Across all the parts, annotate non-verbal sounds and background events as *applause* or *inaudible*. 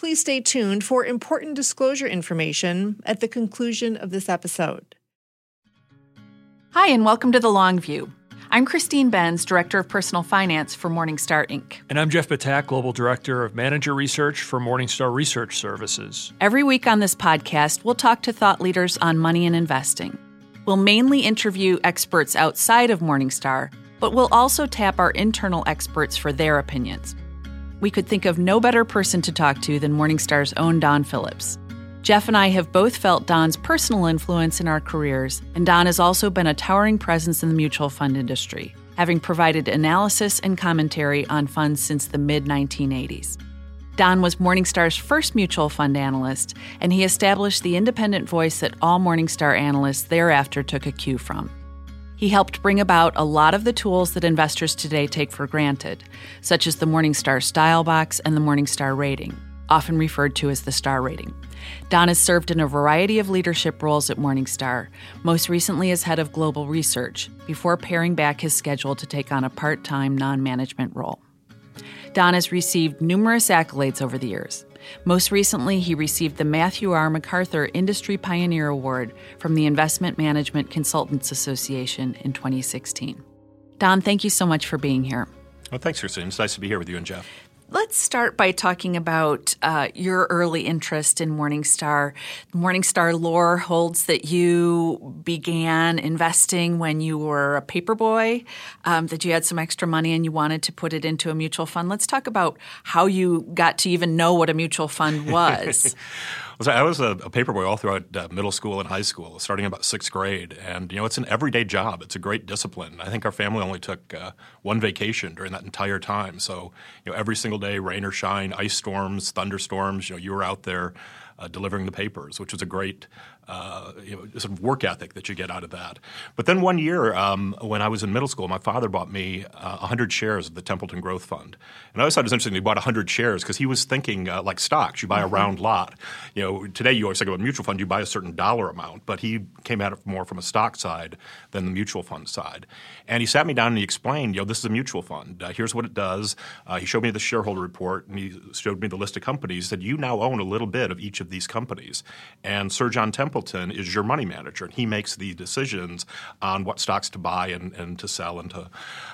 Please stay tuned for important disclosure information at the conclusion of this episode. Hi, and welcome to The Long View. I'm Christine Benz, Director of Personal Finance for Morningstar Inc. And I'm Jeff Ptak, Global Director of Manager Research for Morningstar Research Services. Every week on this podcast, we'll talk to thought leaders on money and investing. We'll mainly interview experts outside of Morningstar, but we'll also tap our internal experts for their opinions. We could think of no better person to talk to than Morningstar's own Don Phillips. Jeff and I have both felt Don's personal influence in our careers, and Don has also been a towering presence in the mutual fund industry, having provided analysis and commentary on funds since the mid 1980s. Don was Morningstar's first mutual fund analyst, and he established the independent voice that all Morningstar analysts thereafter took a cue from. He helped bring about a lot of the tools that investors today take for granted, such as the Morningstar Style Box and the Morningstar Rating, often referred to as the Star Rating. Don has served in a variety of leadership roles at Morningstar, most recently as head of global research, before paring back his schedule to take on a part time non management role. Don has received numerous accolades over the years. Most recently, he received the Matthew R. McArthur Industry Pioneer Award from the Investment Management Consultants Association in 2016. Don, thank you so much for being here. Well, thanks, Christine. It's nice to be here with you and Jeff. Let's start by talking about uh, your early interest in Morningstar. Morningstar lore holds that you began investing when you were a paperboy, um, that you had some extra money and you wanted to put it into a mutual fund. Let's talk about how you got to even know what a mutual fund was. *laughs* I was a, a paperboy all throughout uh, middle school and high school, starting about sixth grade. And, you know, it's an everyday job. It's a great discipline. I think our family only took uh, one vacation during that entire time. So, you know, every single day, rain or shine, ice storms, thunderstorms, you know, you were out there uh, delivering the papers, which was a great uh, you know, sort of work ethic that you get out of that. But then one year, um, when I was in middle school, my father bought me uh, 100 shares of the Templeton Growth Fund. And I always thought it was interesting he bought 100 shares because he was thinking uh, like stocks. You buy a mm-hmm. round lot. You know, today you always think about a mutual fund, you buy a certain dollar amount. But he came at it more from a stock side than the mutual fund side. And he sat me down and he explained, you know, this is a mutual fund. Uh, here's what it does. Uh, he showed me the shareholder report and he showed me the list of companies. Said, you now own a little bit of each of these companies. And Sir John Templeton is your money manager, and he makes the decisions on what stocks to buy and, and to sell and to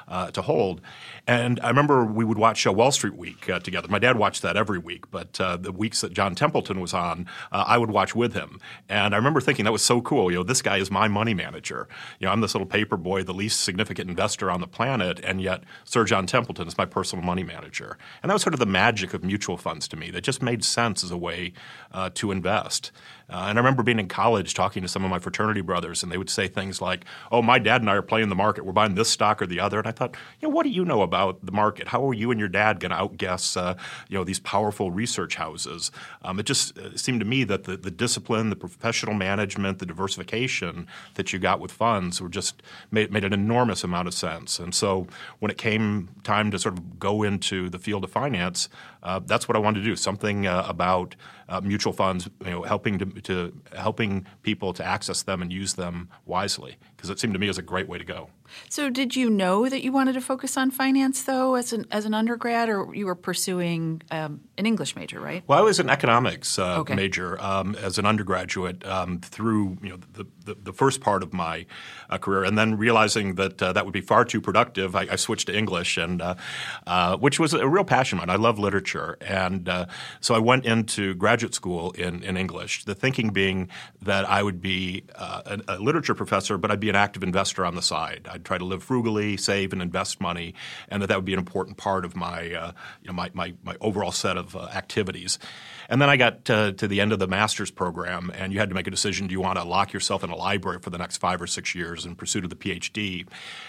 uh, to hold. And I remember we would watch uh, Wall Street Week uh, together. My dad watched that every week, but uh, the weeks that John Templeton was on, uh, I would watch with him. And I remember thinking that was so cool. You know, this guy is my money manager. You know, I'm this little paper boy, the least significant investor on the planet, and yet Sir John Templeton is my personal money manager. And that was sort of the magic of mutual funds to me. That just made sense as a way uh, Uh, to invest. Uh, and I remember being in college talking to some of my fraternity brothers, and they would say things like, "Oh, my dad and I are playing the market. We're buying this stock or the other." And I thought, you know, what do you know about the market? How are you and your dad going to outguess, uh, you know, these powerful research houses? Um, it just uh, seemed to me that the, the discipline, the professional management, the diversification that you got with funds were just made, made an enormous amount of sense. And so when it came time to sort of go into the field of finance, uh, that's what I wanted to do. Something uh, about uh, mutual funds, you know, helping to, to helping people to access them and use them wisely, because it seemed to me as a great way to go. So, did you know that you wanted to focus on finance, though, as an as an undergrad, or you were pursuing um, an English major, right? Well, I was an economics uh, okay. major um, as an undergraduate um, through you know the, the, the, first part of my uh, career, and then realizing that uh, that would be far too productive, I, I switched to English, and uh, uh, which was a real passion of mine. I love literature, and uh, so I went into graduate school in in English. The thinking being that I would be a, a literature professor, but I'd be an active investor on the side. I'd try to live frugally, save and invest money, and that that would be an important part of my uh, you know my, my, my overall set of uh, activities. And then I got to, to, the end of the master's program, and you had to make a decision: do you want to lock yourself in a library for the next five or six years in pursuit of the PhD?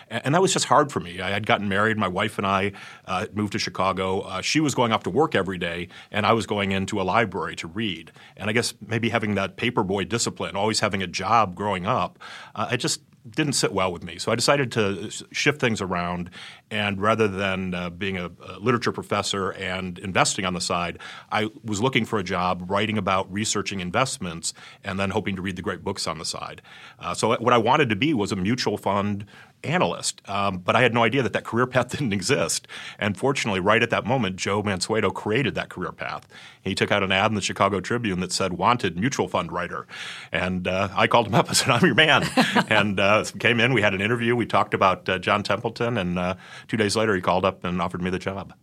And, and that was just hard for me. I had gotten married. My wife and I uh, moved to Chicago. Uh, she was going off to work every day, and I was going into a library to read. And I guess maybe having that paperboy discipline, always having a job growing up, uh, just didn't sit well with me. So I decided to shift things around, and rather than uh, being a, a, literature professor and investing on the side, I was looking for a job writing about researching investments and then hoping to read the great books on the side. Uh, so what I wanted to be was a mutual fund analyst. Um, but I had no idea that that career path *laughs* didn't exist. And fortunately, right at that moment, Joe Mansueto created that career path. He took out an ad in the Chicago Tribune that said "Wanted mutual fund writer," and uh, I called him up. I said, "I'm your man," *laughs* and uh, came in. We had an interview. We talked about uh, John Templeton, and uh, two days later, he called up and offered me the job.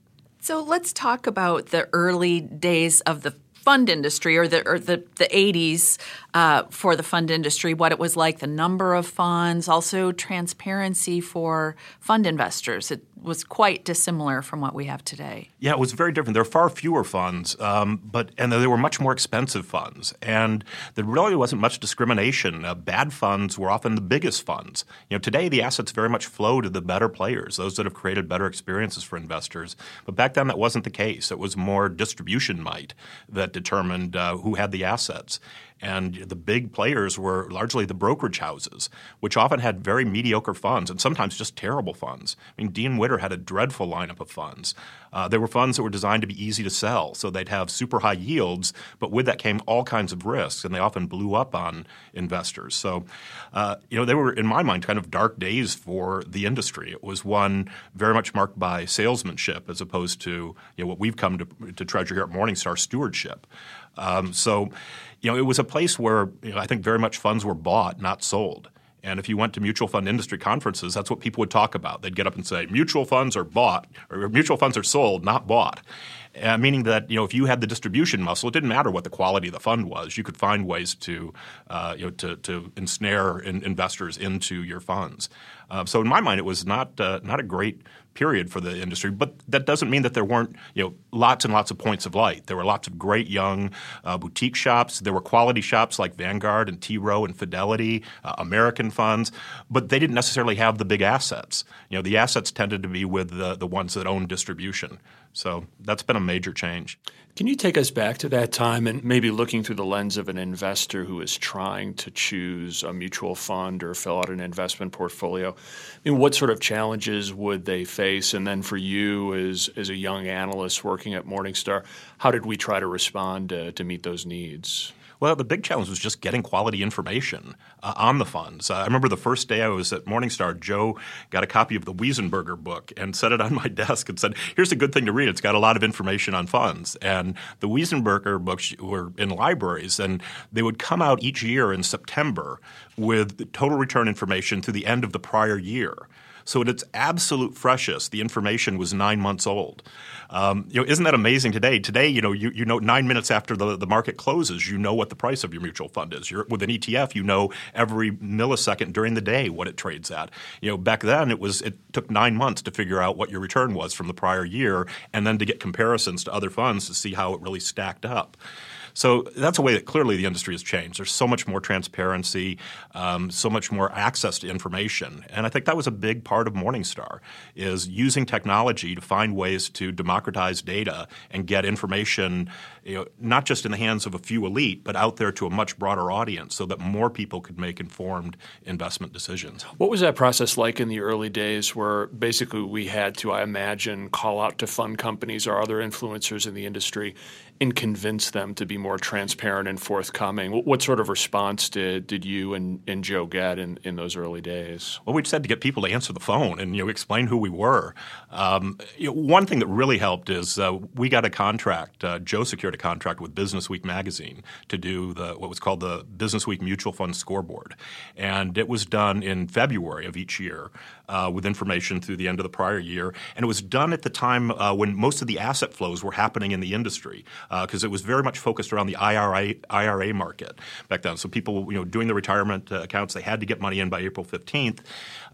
So let's talk about the early days of the fund industry or the or the, the 80s uh, for the fund industry, what it was like, the number of funds, also transparency for fund investors. It was quite dissimilar from what we have today. Yeah, it was very different. There are far fewer funds, um, but and they were much more expensive funds, and there really wasn't much discrimination. Uh, bad funds were often the biggest funds. You know, today the assets very much flow to the better players, those that have created better experiences for investors. But back then that wasn't the case. It was more distribution might that determined uh, who had the assets. And the big players were largely the brokerage houses, which often had very mediocre funds and sometimes just terrible funds. I mean, Dean Witter had a dreadful lineup of funds. Uh, there were funds that were designed to be easy to sell, so they'd have super high yields, but with that came all kinds of risks, and they often blew up on investors. So, uh, you know, they were, in my mind, kind of dark days for the industry. It was one very much marked by salesmanship as opposed to you know, what we've come to, to treasure here at Morningstar stewardship. Um, so, you know, it was a place where you know, I think very much funds were bought, not sold. And if you went to mutual fund industry conferences, that's what people would talk about. They'd get up and say, mutual funds are bought, or mutual funds are sold, not bought. Uh, meaning that you know if you had the distribution muscle, it didn't matter what the quality of the fund was. You could find ways to uh, you know to, to ensnare in, investors into your funds. Uh, so in my mind, it was not uh, not a great period for the industry. But that doesn't mean that there weren't you know lots and lots of points of light. There were lots of great young uh, boutique shops. There were quality shops like Vanguard and T. Rowe and Fidelity, uh, American funds, but they didn't necessarily have the big assets. You know, the assets tended to be with the, the ones that owned distribution. So that's been a major change. Can you take us back to that time and maybe looking through the lens of an investor who is trying to choose a mutual fund or fill out an investment portfolio? I mean, what sort of challenges would they face? And then for you as, as a young analyst working at Morningstar, how did we try to respond to, to meet those needs? Well, the big challenge was just getting quality information uh, on the funds. Uh, I remember the first day I was at Morningstar, Joe got a copy of the Wiesenberger book and set it on my *laughs* desk and said, "Here's a good thing to read. It's got a lot of information on funds." And the Wiesenberger books were in libraries, and they would come out each year in September with total return information to the end of the prior year. So at its absolute freshest, the information was nine months old. Um, you know, isn't that amazing today? Today, you know, you, you know, nine minutes after the, the market closes, you know what the price of your mutual fund is. You're, with an ETF, you know every millisecond during the day what it trades at. You know, back then it was it took nine months to figure out what your return was from the prior year, and then to get comparisons to other funds to see how it really stacked up. So that's a way that clearly the industry has changed. There's so much more transparency, um, so much more access to information, and I think that was a big part of Morningstar is using technology to find ways to democratize data and get information, you know, not just in the hands of a few elite, but out there to a much broader audience, so that more people could make informed investment decisions. What was that process like in the early days, where basically we had to, I imagine, call out to fund companies or other influencers in the industry and convince them to be more transparent and forthcoming. What sort of response did, did you and, and Joe get in, in those early days? Well, we just had to get people to answer the phone and you know explain who we were. Um, you know, one thing that really helped is uh, we got a contract. Uh, Joe secured a contract with Business Week magazine to do the what was called the Business Week Mutual Fund Scoreboard, and it was done in February of each year uh, with information through the end of the prior year, and it was done at the time uh, when most of the asset flows were happening in the industry because uh, it was very much focused around the IRA IRA market back then. So people, you know, doing the retirement uh, accounts, they had to get money in by April 15th,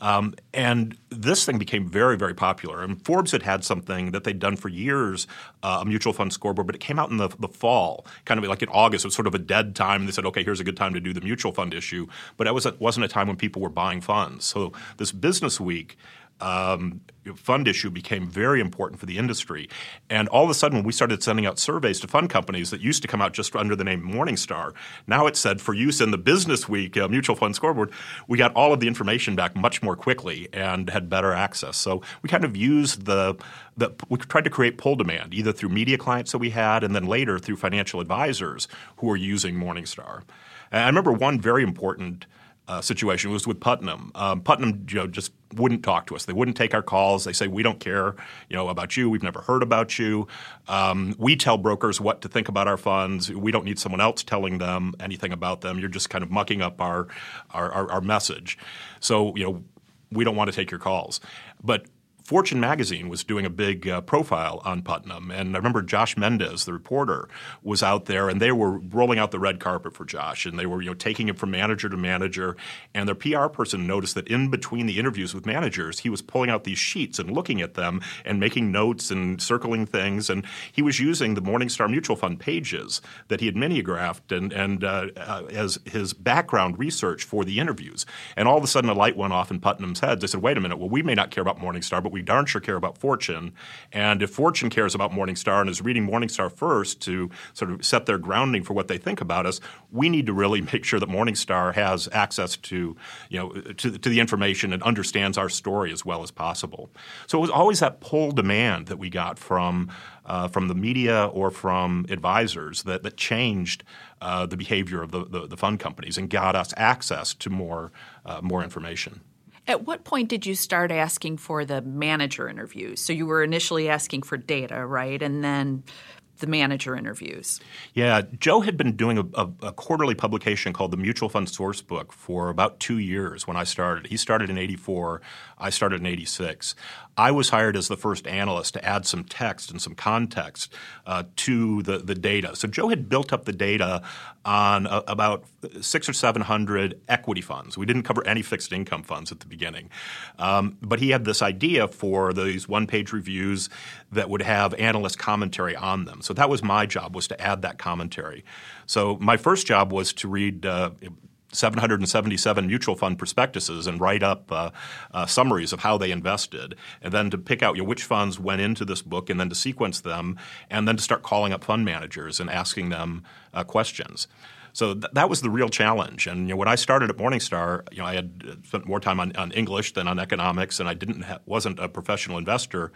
um, and this thing became very, very popular. And Forbes had had something that they'd done for years, uh, a mutual fund scoreboard, but it came out in the, the fall, kind of like in August. It was sort of a dead time. They said, okay, here's a good time to do the mutual fund issue, but it wasn't, wasn't a time when people were buying funds. So this business week um, fund issue became very important for the industry. And all of a sudden, when we started sending out surveys to fund companies that used to come out just under the name Morningstar, now it said for use in the Business Week uh, Mutual Fund Scoreboard, we got all of the information back much more quickly and had better access. So we kind of used the, the we tried to create pull demand either through media clients that we had and then later through financial advisors who were using Morningstar. And I remember one very important uh, situation was with Putnam. Um, Putnam, you know, just wouldn't talk to us. They wouldn't take our calls. They say we don't care, you know, about you. We've never heard about you. Um, we tell brokers what to think about our funds. We don't need someone else telling them anything about them. You're just kind of mucking up our our, our, our message. So you know, we don't want to take your calls. But Fortune magazine was doing a big uh, profile on Putnam, and I remember Josh Mendes, the reporter, was out there, and they were rolling out the red carpet for Josh, and they were you know taking him from manager to manager. And their PR person noticed that in between the interviews with managers, he was pulling out these sheets and looking at them and making notes and circling things, and he was using the Morningstar Mutual Fund pages that he had mimeographed and and uh, as his background research for the interviews. And all of a sudden, a light went off in Putnam's head. They said, "Wait a minute. Well, we may not care about Morningstar, but we we darn sure care about Fortune. And if Fortune cares about Morningstar and is reading Morningstar first to sort of set their grounding for what they think about us, we need to really *laughs* make sure that Morningstar has access to, you know, to, to the information and understands our story as well as possible. So it was always that pull demand that we got from uh, from the media or from advisors that, that changed uh, the behavior of the, the, the, fund companies and got us access to more, uh, more information. At what point did you start asking for the manager interviews? So you were initially asking for data, right? And then the manager interviews. Yeah, Joe had been doing a, a, a, quarterly publication called the Mutual Fund Source Book for about two years when I started. He started in 84, I started in 86. I was hired as the first analyst to add some text and some context uh, to the, the data. So Joe had built up the data on a, about six or 700 equity funds. We didn't cover any fixed income funds at the beginning. Um, but he had this idea for these one page reviews that would have analyst commentary on them. So that was my job was to add that commentary. So my first job was to read uh, 777 mutual fund prospectuses and write up uh, uh, summaries of how they invested, and then to pick out you know, which funds went into this book, and then to sequence them, and then to start calling up fund managers and asking them uh, questions. So th- that was the real challenge. And you know, when I started at Morningstar, you know, I had spent more time on, on English than on economics, and I didn't ha- wasn't a professional investor.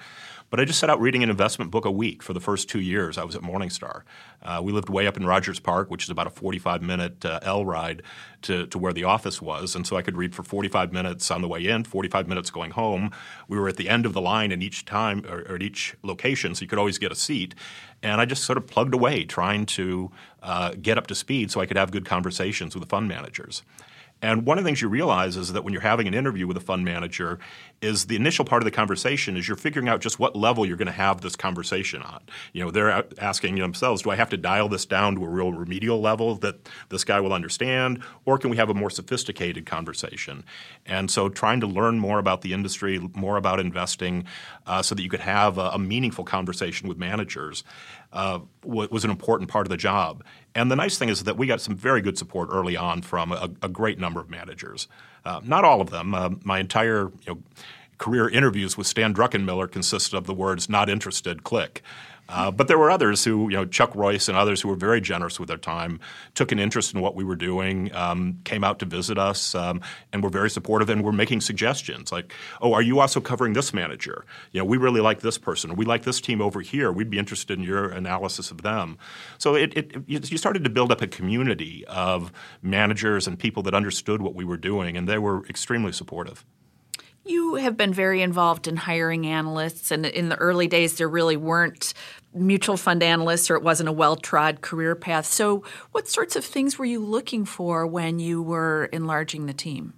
But I just set out reading an investment book a week for the first two years I was at Morningstar. Uh, we lived way up in Rogers Park, which is about a 45 minute uh, L ride to, to where the office was. And so I could read for 45 minutes on the way in, 45 minutes going home. We were at the end of the line in each time or, or at each location, so you could always get a seat. And I just sort of plugged away trying to uh, get up to speed so I could have good conversations with the fund managers. And one of the things you realize is that when you're having an interview with a fund manager, is the initial part of the conversation is you're figuring out just what level you're going to have this conversation on. You know, they're asking themselves, do I have to dial this down to a real remedial level that this guy will understand, or can we have a more sophisticated conversation? And so, trying to learn more about the industry, more about investing, uh, so that you could have a, a meaningful conversation with managers uh, was an important part of the job. And the nice thing is that we got some very good support early on from a, a great number of managers. Uh, not all of them. Uh, my entire you know, career interviews with Stan Druckenmiller consisted of the words "not interested," click. Uh, but there were others who, you know, Chuck Royce and others who were very generous with their time, took an interest in what we were doing, um, came out to visit us, um, and were very supportive and were making suggestions like, "Oh, are you also covering this manager? You know, we really like this person, or we like this team over here. We'd be interested in your analysis of them." So it, it you started to build up a community of managers and people that understood what we were doing, and they were extremely supportive. You have been very involved in hiring analysts, and in the early days, there really weren't mutual fund analysts or it wasn't a well trod career path. So, what sorts of things were you looking for when you were enlarging the team?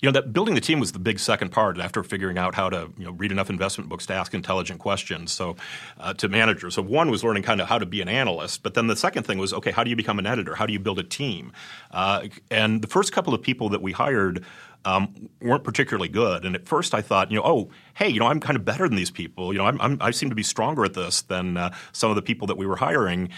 You know, that building the team was the big second part after figuring out how to you know, read enough investment books to ask intelligent questions. So, uh, to managers. So, one was learning kind of how to be an analyst, but then the second thing was okay, how do you become an editor? How do you build a team? Uh, and the first couple of people that we hired um, weren't particularly good. And at first, I thought, you know, oh, hey, you know, I'm kind of better than these people. You know, I'm, I'm, i seem to be stronger at this than uh, some of the people that we were hiring.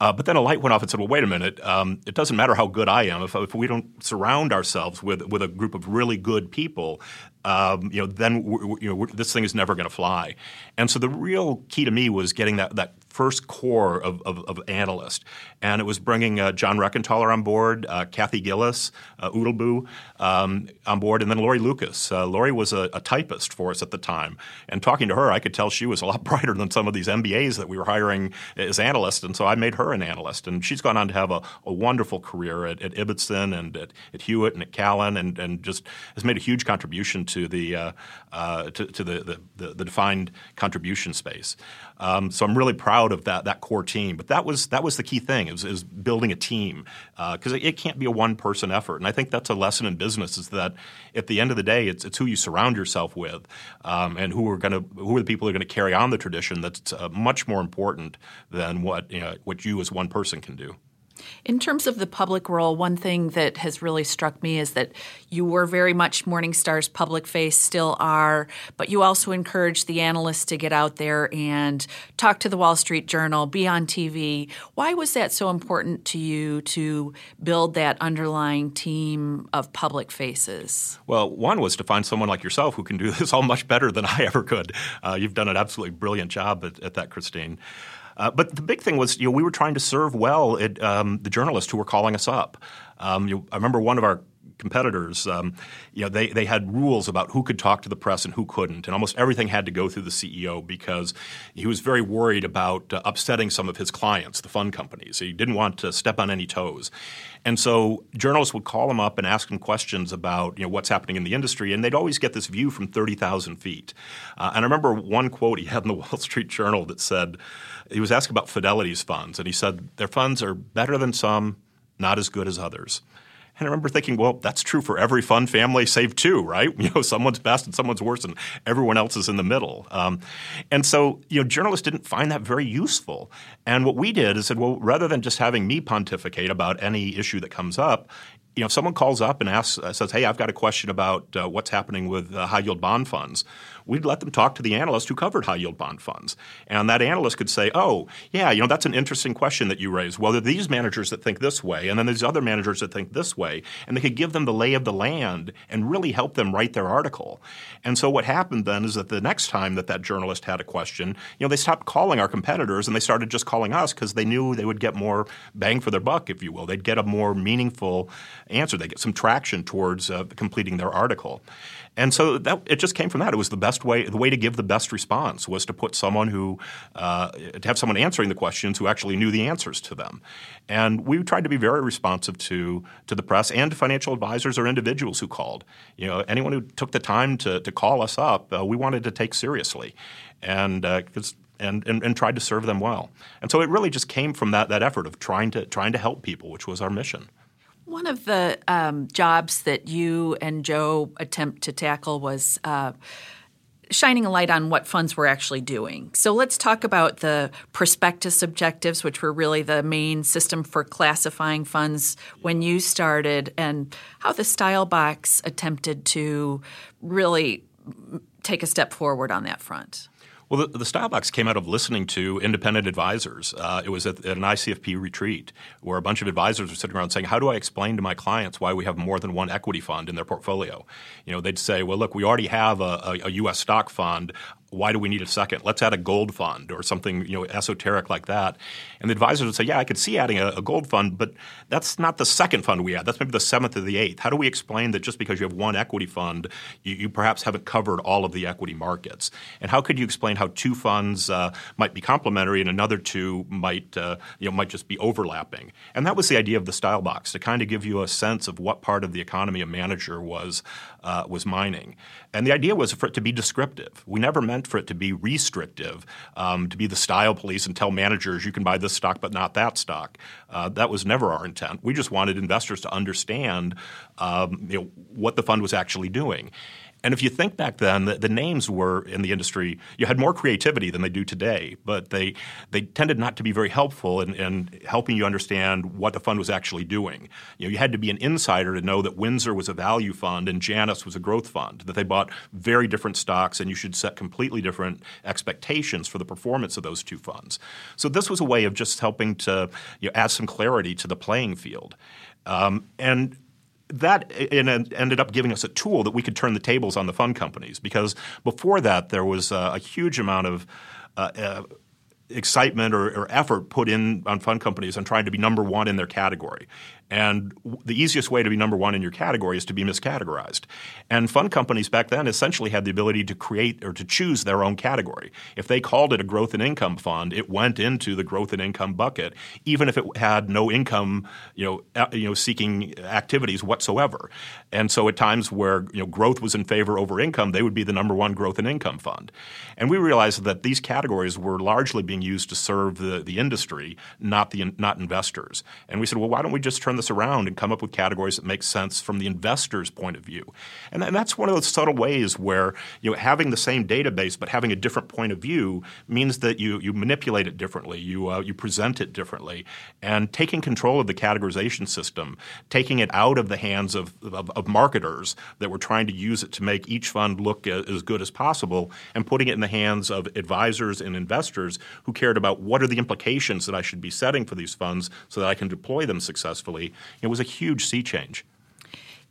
Uh, but then a light went off and said, "Well, wait a minute. Um, it doesn't matter how good I am if, if, we don't surround ourselves with with a group of really good people. Um, you know, then you know this thing is never going to fly." And so the real key to me was getting that that first core of, of, of analysts. And it was bringing uh, John Rekenthaler on board, uh, Kathy Gillis, uh, Odelbo um, on board, and then Lori Lucas. Uh, Lori was a, a, typist for us at the time. And talking to her, I could tell she was a lot *laughs* brighter than some of these MBAs that we were hiring as analysts. And so I made her an analyst. And she's gone on to have a, a wonderful career at, at Ibbotson and at, at, Hewitt and at Callan and, and just has made a huge contribution to the, uh, uh, to, to the, the, the, the defined contribution space. Um, so I'm really proud of that that core team. But that was that was the key thing is, is building a team because uh, it, it, can't be a one person effort. And I think that's a lesson in business is that at the end of the day, it's, it's who you surround yourself with um, and who are going to who are the people who are going to carry on the tradition. That's uh, much more important than what you know, what you as one person can do. In terms of the public role, one thing that has really struck me is that you were very much Morningstar's public face, still are, but you also encourage the analysts to get out there and talk to the Wall Street Journal, be on TV. Why was that so important to you to build that underlying team of public faces? Well, one was to find someone like yourself who can do *laughs* this all much better than I ever could. Uh, you've done an absolutely brilliant job at, at that, Christine. Uh, but the big thing was, you know, we were trying to serve well um, the journalists who were calling us up. Um, you, I remember one of our competitors, um, you know, they, they had rules about who could talk to the press and who couldn't, and almost everything had to go through the CEO because he was very worried about uh, upsetting some of his clients, the fund companies. He didn't want to step on any toes. And so journalists would call him up and ask him questions about you know what's happening in the industry, and they'd always get this view from thirty thousand feet. Uh, and I remember one quote he had in the *laughs* Wall Street Journal that said he was asked about Fidelity's funds, and he said their funds are better than some, not as good as others. And I remember thinking, well, that's true for every fund family, save two, right? *laughs* You know, someone's best and someone's worse, and everyone else is in the middle. Um, and so, you know, journalists didn't find that very useful. And what we did is said, well, rather than just having me pontificate about any issue that comes up, you know, if someone calls up and asks, uh, says, "Hey, I've got a question about uh, what's happening with uh, high yield bond funds," we'd let them talk to the analyst who covered high yield bond funds. And that analyst could say, oh, yeah, you know, that's an interesting question that you raised. Well, there are these managers that think this way, and then there's other managers that think this way. And they could give them the lay of the land and really help them write their article. And so what happened then is that the next time that that journalist had a question, you know, they stopped calling our competitors and they started just calling us because they knew they would get more bang for their buck, if you will. They'd get a more meaningful answer. They get some traction towards uh, completing their article. And so that, it just came from that. It was the best way. The way to give the best response was to put someone who uh, to have someone answering the questions who actually knew the answers to them. And we tried to be very responsive to to the press and to financial advisors or individuals who called. You know, anyone who took the time to to call us up, uh, we wanted to take seriously, and uh, and, and, and, tried to serve them well. And so it really just came from that, that effort of trying to, trying to help people, which was our mission. One of the um, jobs that you and Joe attempt to tackle was uh, shining a light on what funds were actually doing. So let's talk about the prospectus objectives, which were really the main system for classifying funds when you started, and how the Style Box attempted to really take a step forward on that front. Well, the, the Box came out of listening to independent advisors. Uh, it was at, at, an ICFP retreat where a bunch of advisors were sitting around saying, "How do I explain to my clients why we have more than one equity fund in their portfolio?" You know, they'd say, "Well, look, we already have a, a, a U.S. stock fund why do we need a second? Let's add a gold fund or something you know esoteric like that. And the advisors would say, yeah, I could see adding a, a, gold fund, but that's not the second fund we add. That's maybe the seventh or the eighth. How do we explain that just because you have one equity fund, you, you perhaps haven't covered all of the equity markets? And how could you explain how two funds uh, might be complementary and another two might uh, you know might just be overlapping? And that was the idea of the style box to kind of give you a sense of what part of the economy a manager was uh, was mining. And the idea was for it to be descriptive. We never meant for it to be restrictive, um, to be the style police and tell managers you can buy this stock but not that stock. Uh, that was never our intent. We just wanted investors to understand um, you know, what the fund was actually doing. And if you think back then, the, the, names were in the industry, you had more creativity than they do today, but they, they tended not to be very helpful in, in helping you understand what the fund was actually doing. You know, you had to be an insider to know that Windsor was a value fund and Janus was a growth fund, that they bought very different stocks and you should set completely different expectations for the performance of those two funds. So this was a way of just helping to you know, add some clarity to the playing field. Um, and that ended up giving us a tool that we could turn the tables on the fund companies because before that there was a huge amount of uh, uh, excitement or, or, effort put in on fund companies on trying to be number one in their category. And the easiest way to be number one in your category is to be miscategorized. And fund companies back then essentially had the ability to create or to choose their own category. If they called it a growth and income fund, it went into the growth and income bucket, even if it had no income, you know, you know, seeking activities whatsoever. And so at times where you know growth was in favor over income, they would be the number one growth and income fund. And we realized that these categories were largely being used to serve the, the industry, not the not investors. And we said, well, why don't we just turn this around and come up with categories that make sense from the investor's point of view? And, and that's one of those subtle ways where you know having the same database but having a different point of view means that you you manipulate it differently, you uh, you present it differently, and taking control of the categorization system, taking it out of the hands of, of, of marketers that were trying to use it to make each fund look as good as possible, and putting it in the hands of advisors and investors who cared about what are the implications that I should be setting for these funds so that I can deploy them successfully. It was a huge sea change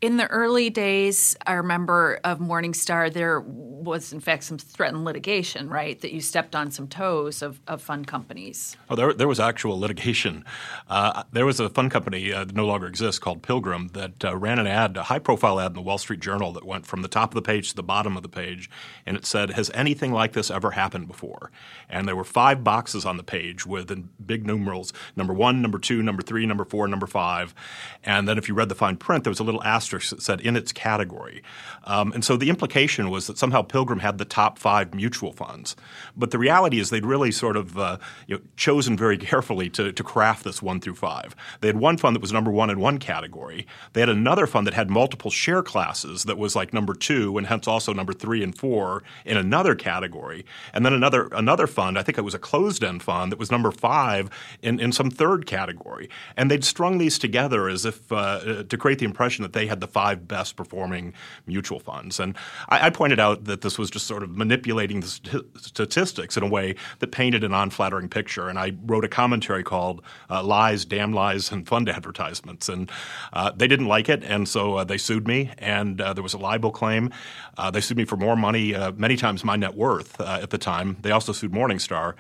in the early days, I remember of Morningstar, there was in fact some threatened litigation, right? That you stepped on some toes of, of fund companies. Oh, there, there was actual litigation. Uh, there was a fund company uh, that no longer exists called Pilgrim that uh, ran an ad, a high profile ad in the Wall Street Journal that went from the top of the page to the bottom of the page. And it said, Has anything like this ever happened before? And there were five boxes on the page with big numerals number one, number two, number three, number four, number five. And then if you read the fine print, there was a little asterisk that said in its category. Um, and so the implication was that somehow Pilgrim had the top five mutual funds. But the reality is they'd really sort of uh, you know, chosen very *laughs* carefully to, to craft this one through five. They had one fund that was number one in one category. They had another fund that had multiple share classes that was like number two and hence also number three and four in another category. And then another another fund, I think it was a closed end fund that was number five in, in some third category. And they'd strung these together as if uh, to create the impression that they had the five best performing mutual funds. And I, I pointed out that this was just sort of manipulating the st- statistics in a way that painted an unflattering picture. And I wrote a commentary called uh, Lies, Damn Lies, and Fund Advertisements. And uh, they didn't like it, and so uh, they sued me, and uh, there was a libel claim. Uh, they sued me for more money, uh, many times my net worth at the time. They also sued Morningstar.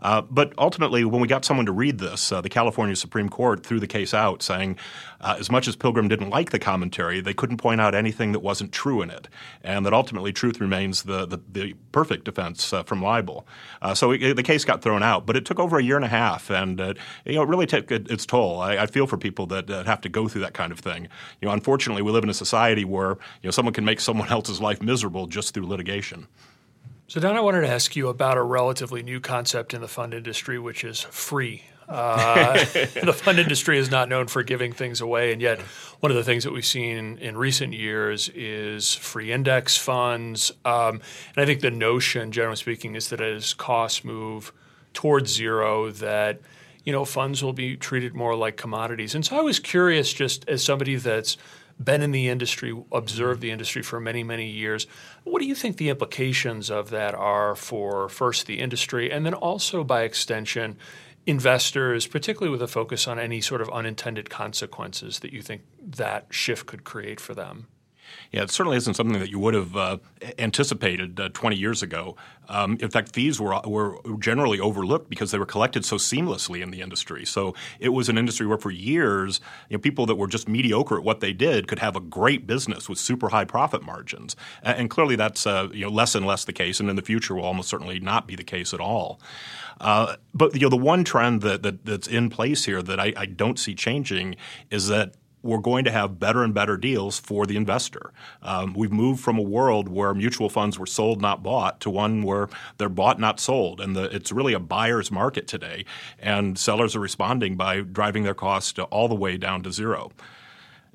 Uh, but ultimately, when we got someone to read this, uh, the California Supreme Court threw the case out, saying uh, as much as Pilgrim didn't like the commentary, they couldn't point out anything that wasn't true in it, and that ultimately truth remains the, the, the perfect defense uh, from libel. Uh, so it, the case got thrown out, but it took over a year and a half, and you know, it really took its toll. I, I feel for people that have to go through that kind of thing. You know, unfortunately, we live in a society where you know someone can make someone *laughs* else's life miserable just through litigation. So, Don, I wanted to ask you about a relatively new concept in the fund industry, which is free. Uh, *laughs* the fund industry is not known for giving things away, and yet one of the things that we've seen in recent years is free index funds. Um, and I think the notion, generally speaking, is that as costs move towards zero, that you know funds will be treated more like commodities. And so I was curious, just as somebody that's been in the industry, observed the industry for many, many years. What do you think the implications of that are for first the industry and then also by extension investors, particularly with a focus on any sort of unintended consequences that you think that shift could create for them? Yeah, it certainly isn't something that you would have uh, anticipated uh, 20 years ago. Um, in fact, fees were, were generally overlooked because they were collected so seamlessly in the industry. So it was an industry where for years, you know, people that were just mediocre at what they did could have a great business with super high profit margins. And clearly that's uh, you know, less and less the case, and in the future will almost certainly not be the case at all. Uh, but you know, the one trend that, that, that's in place here that I, I don't see changing is that we're going to have better and better deals for the investor. Um, we've moved from a world where mutual funds were sold, not bought, to one where they're bought, not sold. And the, it's really a buyer's market today. And sellers are responding by driving their costs all the way down to zero.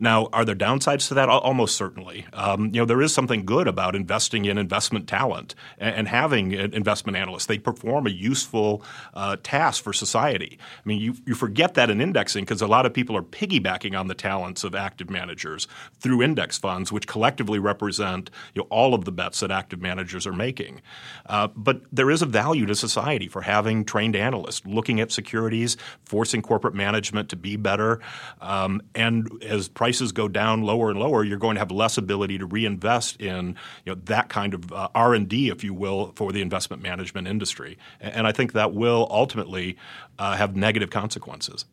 Now, are there downsides to that? Almost certainly. Um, you know, there is something good about investing in investment talent and, and having investment analysts. They perform a useful uh, task for society. I mean, you, you forget that in indexing because a lot of people are piggybacking on the talents of active managers through index funds, which collectively represent you know, all of the bets that active managers are making. Uh, but there is a value to society for having trained analysts looking at securities, forcing corporate management to be better, um, and as price prices go down lower and lower, you're going to have less ability to reinvest in you know, that kind of uh, R&D, if you will, for the investment management industry. And I think that will ultimately uh, have negative consequences.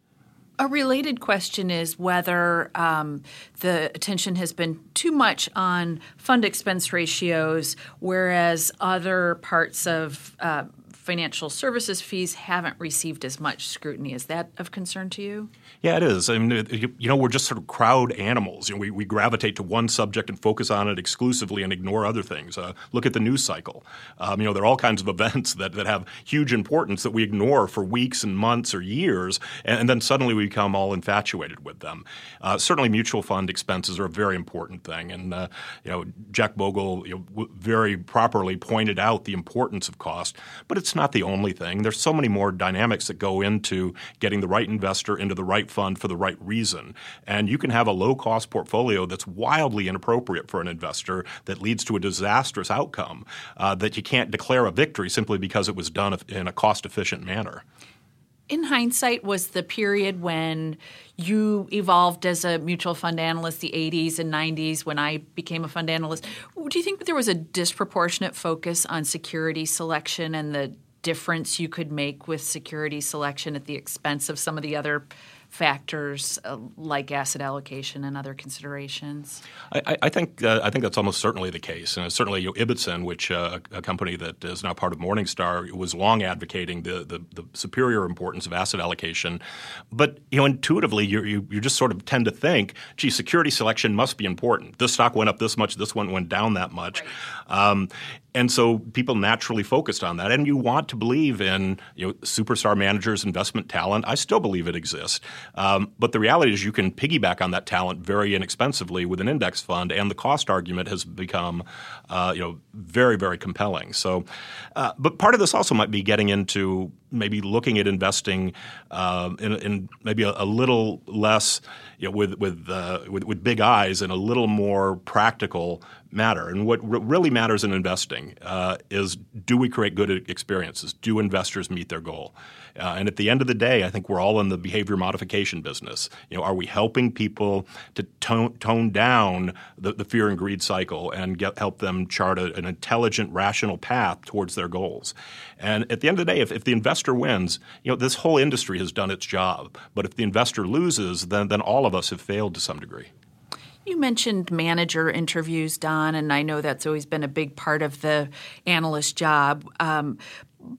A related question is whether um, the attention has been too much on fund expense ratios, whereas other parts of uh, financial services fees haven't received as much scrutiny. Is that of concern to you? Yeah, it is. I mean, you know, we're just sort of crowd animals. You know, we, we gravitate to one subject and focus on it exclusively and ignore other things. Uh, look at the news cycle. Um, you know, there are all kinds of events that, that have huge importance that we ignore for weeks and months or years, and, and then suddenly we become all infatuated with them. Uh, certainly, mutual fund expenses are a very important thing, and uh, you know, Jack Bogle you know, very properly pointed out the importance of cost, but it's not the only thing. There's so many more dynamics that go into getting the right investor into the right fund for the right reason. And you can have a low cost portfolio that's wildly inappropriate for an investor that leads to a disastrous outcome uh, that you can't declare a victory simply because it was done in a cost efficient manner in hindsight was the period when you evolved as a mutual fund analyst the 80s and 90s when i became a fund analyst do you think that there was a disproportionate focus on security selection and the difference you could make with security selection at the expense of some of the other factors uh, like asset allocation and other considerations? I, I think uh, I think that's almost certainly the case, and certainly you know, Ibbotson, which uh, a company that is now part of Morningstar, was long advocating the, the, the superior importance of asset allocation. But you know, intuitively, you, you you just sort of tend to think, gee, security selection must be important. This stock went up this much, this one went down that much. Right. Um, and so people naturally focused on that. And you want to believe in you know, superstar managers, investment talent. I still believe it exists. Um, but the reality is you can piggyback on that talent very inexpensively with an index fund, and the cost argument has become uh, you know, very, very compelling. So, uh, but part of this also might be getting into maybe looking at investing uh, in, in, maybe a, a, little less you know, with, with, uh, with, with, big eyes and a little more practical matter. And what r- really matters in investing uh, is do we create good experiences? Do investors meet their goal? Uh, and at the end of the day, I think we're all in the behavior modification business. You know, are we helping people to tone, tone down the, the fear and greed cycle and get, help them chart a, an intelligent, rational path towards their goals? And at the end of the day, if, if the investor wins, you know, this whole industry has done its job. But if the investor loses, then, then all of us have failed to some degree. You mentioned manager interviews, Don, and I know that's always been a big part of the analyst job. Um,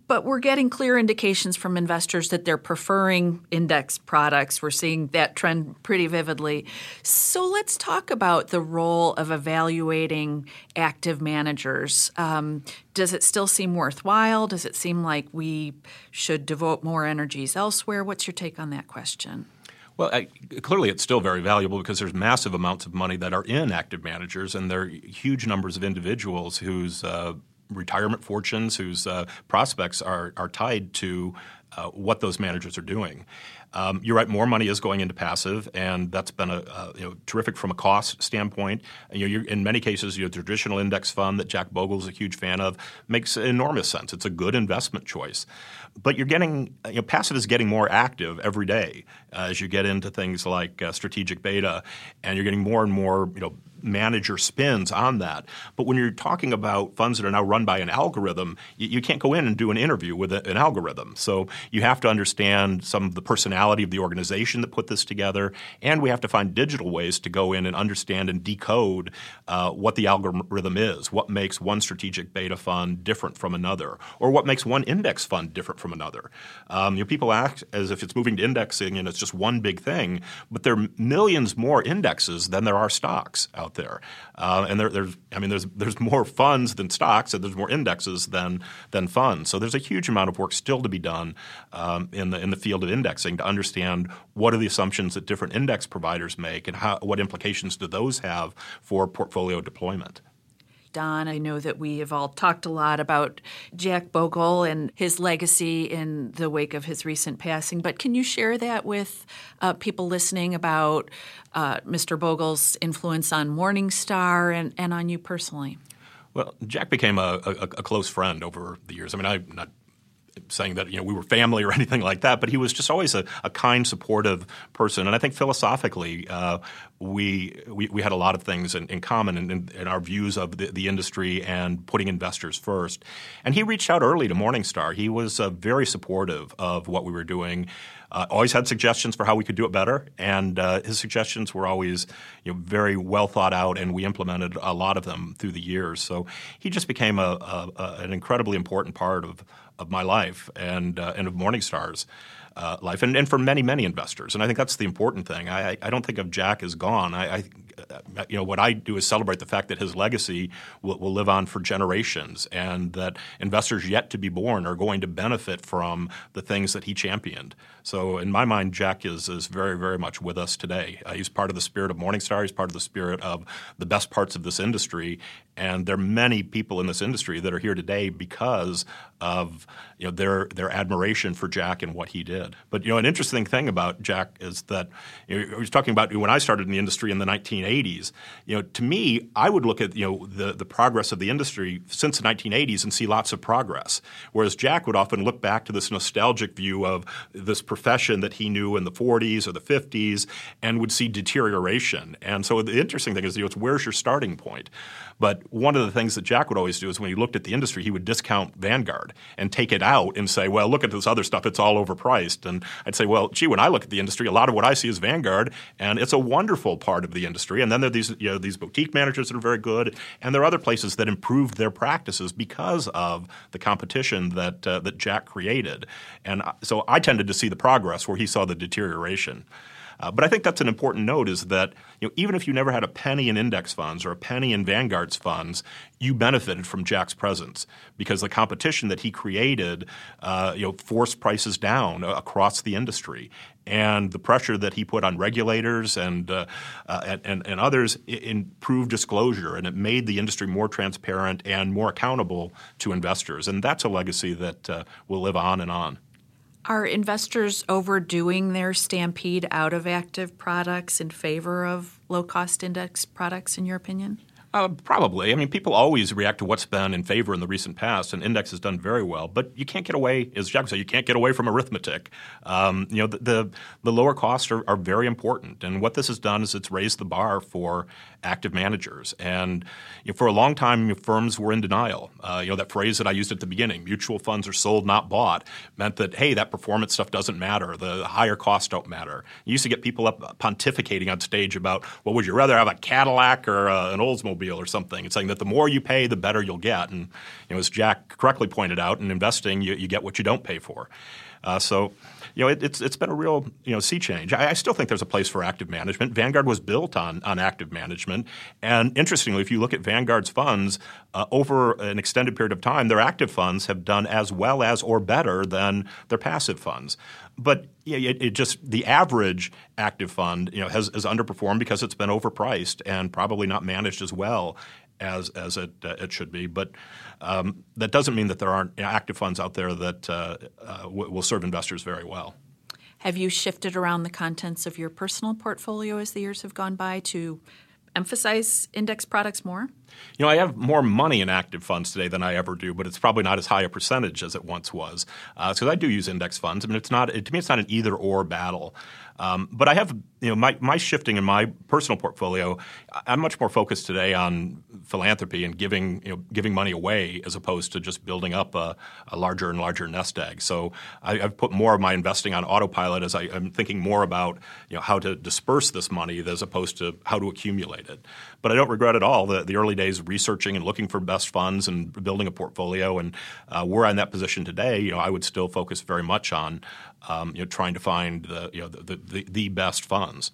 but we're getting clear indications from investors that they're preferring index products. We're seeing that trend pretty vividly. So let's talk about the role of evaluating active managers. Um, does it still seem worthwhile? Does it seem like we should devote more energies elsewhere? What's your take on that question? Well, clearly it's still very valuable because there's massive amounts of money that are in active managers, and there are huge numbers of individuals whose uh, retirement fortunes, whose uh, prospects are, are tied to uh, what those managers are doing. Um, you're right. More money is going into passive, and that's been a, a you know, terrific from a cost standpoint. You know, in many cases, your traditional index fund that Jack Bogle is a huge fan of makes enormous sense. It's a good investment choice. But you're getting you know, passive is getting more active every day uh, as you get into things like uh, strategic beta, and you're getting more and more you know manager spins on that. But when you're talking about funds that are now run by an algorithm, you, you can't go in and do an interview with a, an algorithm. So you have to understand some of the personality of the organization that put this together, and we have to find digital ways to go in and understand and decode uh, what the algorithm is, what makes one strategic beta fund different from another, or what makes one index fund different from another. Um, you know, people act as if it's moving to indexing and it's just one big thing, but there are millions more indexes than there are stocks out out there. Uh, and there, there's, I mean, there's there's more funds than stocks, and there's more indexes than than funds. So there's a huge amount of work still to be done um, in the in the field of indexing to understand what are the assumptions that different index providers make, and how, what implications do those have for portfolio deployment. Don. I know that we have all talked a lot about Jack Bogle and his legacy in the wake of his recent passing, but can you share that with uh, people listening about uh, Mr. Bogle's influence on Morningstar and, and on you personally? Well, Jack became a, a, a, close friend over the years. I mean, I'm not saying that you know we were family *laughs* or anything like that, but he was just always a, a kind, supportive person. And I think philosophically, uh, we, we, we had a lot of things in, in common in, in, our views of the, the, industry and putting investors first. And he reached out early to Morningstar. He was uh, very supportive of what we were doing. Uh, always had suggestions for how we could do it better, and uh, his suggestions were always you know, very well thought out, and we implemented a lot of them through the years. So he just became a, a, a an incredibly important part of, of my life and uh, and of Morningstar's uh, life, and, and for many many investors. And I think that's the important thing. I, I don't think of Jack as gone. I, I, you know what I do is celebrate the fact that his legacy will, will, live on for generations, and that investors yet to be born are going to benefit from the things that he championed. So in my mind, Jack is is very very much with us today. Uh, he's part of the spirit of Morningstar. He's part of the spirit of the best parts of this industry, and there are many people in this industry that are here today because of you know their their admiration for Jack and what he did. But you know an interesting thing about Jack is that you know, was talking about when I started in the industry in the 1980s. You know, to me, I would look at you know the the progress of the industry since the 1980s and see lots of progress, whereas Jack would often look back to this nostalgic view of this profession that he knew in the 40s or the 50s and would see deterioration. And so the interesting thing is, you know, it's where's your starting point? But one of the things that Jack would always do is when he looked at the industry, he would discount Vanguard and take it out and say, well, look at this other stuff, it's all overpriced. And I'd say, well, gee, when I look at the industry, a lot of what I see is Vanguard, and it's a wonderful part of the industry. And then there are these, you know, these boutique managers that are very good, and there are other places that improved their practices because of the competition that, uh, that Jack created. And so I tended to see the progress where he saw the deterioration. Uh, but I think that's an important note is that you know, even if you never had a penny in index funds or a penny in Vanguard's funds, you benefited from Jack's presence because the competition that he created uh, you know, forced prices down across the industry. And the pressure that he put on regulators and, uh, uh, and, and, others improved disclosure, and it made the industry more transparent and more accountable to investors. And that's a legacy that uh, will live on and on. Are investors overdoing their stampede out of active products in favor of low cost index products, in your opinion? Uh, probably. I mean, people always react to what's been in favor in the recent past, and index has done very well. But you can't get away, as Jack said, you can't get away from arithmetic. Um, you know, the, the, the lower costs are, are, very important, and what this has done is it's raised the bar for active managers. And you know, for a long time, firms were in denial. Uh, you know, that phrase that I used at the beginning, "mutual funds are sold, not bought," meant that hey, that performance stuff doesn't matter. The higher costs don't matter. You used to get people up pontificating on stage about, well, would you rather have a Cadillac or uh, an Oldsmobile? or something. It's saying that the more you pay, the better you'll get. And you know, as Jack correctly pointed out, in investing, you, you get what you don't pay for. Uh, so, you know, it, it's it's been a real you know sea change. I, I, still think there's a place for active management. Vanguard was built on on active management, and interestingly, if you look at Vanguard's funds uh, over an extended period of time, their active funds have done as well as or better than their passive funds. But yeah, it, it, just the average active fund, you know, has, has underperformed because it's been overpriced and probably not managed as well as as it uh, it should be. But um, that doesn't mean that there aren't active funds out there that uh, uh, w- will serve investors very well. Have you shifted around the contents of your personal portfolio as the years have gone by to emphasize index products more? You know, I have more money in active funds today than I ever do, but it's probably not as high a percentage as it once was. Because uh, I do use index funds. I mean, it's not it, to me, it's not an either or battle. Um, but I have, you know, my, my shifting in my personal portfolio, I'm much more focused today on philanthropy and giving, you know, giving money away as opposed to just building up a, a larger and larger nest egg. So I, have put more of my investing on autopilot as I, am thinking more about, you know, how to disperse this money as opposed to how to accumulate it. But I don't regret at all the, the early days researching and looking for best funds and building a portfolio. And uh, where I'm in that position today, you know, I would still focus very much on um, you know, trying to find the, you know, the, the, the best funds.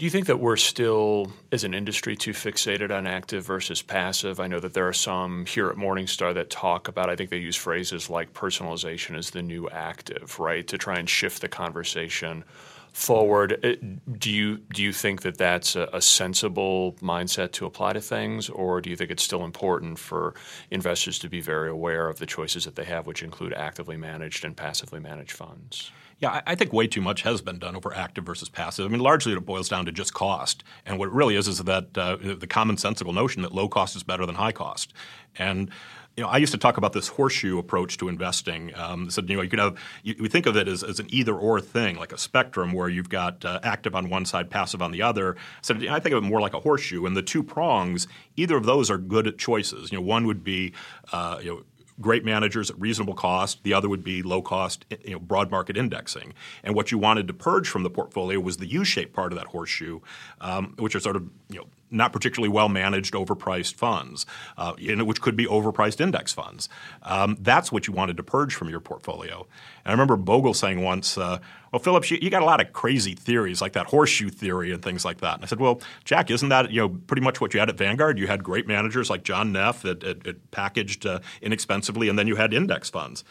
Do you think that we're still, as an industry, too fixated on active versus passive? I know that there are some here at Morningstar that talk about, I think they use phrases like personalization is the new active, right? To try and shift the conversation forward. Uh, do you do you think that that's a, a, sensible mindset to apply to things, or do you think it's still important for investors to be very aware of the choices that they have, which include actively managed and passively managed funds? Yeah, I, think way too much has been done over active versus passive. I mean, largely it boils down to just cost, and what it really is is that uh, the commonsensical notion that low cost is better than high cost, and you know, I used to talk about this horseshoe approach to investing. Um, so, you know, you could have, you, we think of it as, as an either or thing, like a spectrum where you've got uh, active on one side, passive on the other. So I think of it more like a horseshoe, and the two prongs, either of those are good choices. You know, one would be, uh, you know, great managers at reasonable cost. The other would be low cost, you know, broad market indexing. And what you wanted to purge from the portfolio was the U-shaped part of that horseshoe, um, which are sort of you know not particularly well managed, overpriced funds, uh, which could be overpriced index funds. Um, that's what you wanted to purge from your portfolio. And I remember Bogle saying once, uh, "Well, Phillips, you, you, got a lot of crazy theories like that horseshoe theory and things like that." And I said, "Well, Jack, isn't that you know pretty much what you had at Vanguard? You had great managers like John Neff that, that, packaged uh, inexpensively, and then you had index funds."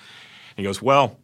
And he goes, "Well."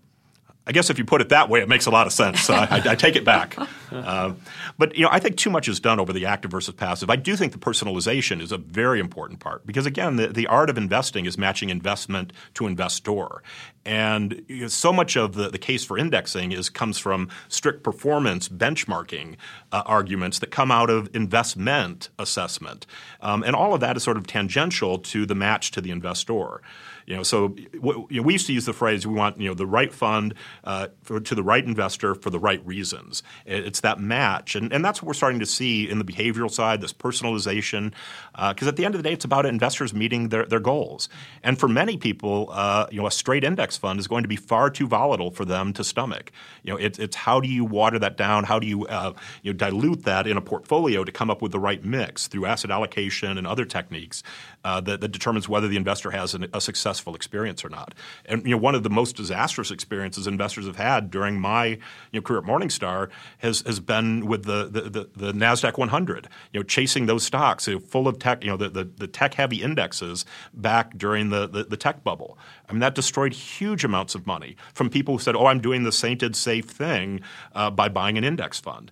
I guess if you put it that way, it makes a lot of sense. I, I, I, take it back. *laughs* Uh, but you know, I think too much is done over the active versus passive. I do think the personalization is a very important part because again, the, the art of investing is matching investment to investor, and you know, so much of the, the case for indexing is comes from strict performance benchmarking uh, arguments that come out of investment assessment, um, and all of that is sort of tangential to the match to the investor. You know, so you know, we used to use the phrase we want you know the right fund uh, for, to the right investor for the right reasons. It's that match, and, and that's what we're starting to see in the behavioral side, this personalization, because uh, at the end of the day, it's about investors meeting their, their goals. And for many people, uh, you know, a straight index fund is going to be far too volatile for them to stomach. You know, it, it's how do you water that down? How do you uh, you know dilute that in a portfolio to come up with the right mix through asset allocation and other techniques uh, that, that, determines whether the investor has an, a successful experience or not. And you know, one of the most disastrous experiences investors have had during my you know, career at Morningstar has, has been with the, the, the, the Nasdaq 100. You know, chasing those stocks you know, full of tech, you know, the, the, the tech heavy indexes back during the, the, the tech bubble. I mean, that destroyed huge amounts of money from people who said, "Oh, I'm doing the sainted safe thing uh, by buying an index fund."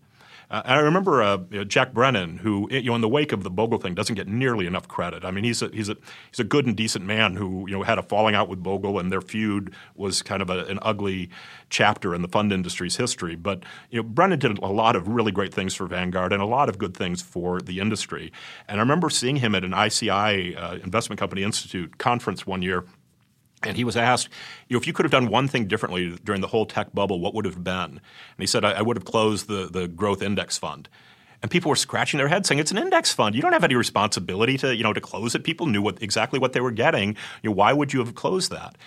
Uh, I remember uh, Jack Brennan, who you know, in the wake of the Bogle thing, doesn't get nearly enough credit. I mean, he's a he's a he's a good and decent man who you know had a falling out with Bogle, and their feud was kind of a, an ugly chapter in the fund industry's history. But you know, Brennan did a lot of really great things for Vanguard and a lot of good things for the industry. And I remember seeing him at an ICI uh, Investment Company Institute conference one year and he was asked, you know, if you could have done one thing differently during the whole tech bubble, what would have been? And he said, I, I would have closed the, the growth index fund. And people were scratching their heads saying, it's an index fund. You don't have any responsibility to, you know, to close it. People knew what, exactly what they were getting. You know, why would you have closed that?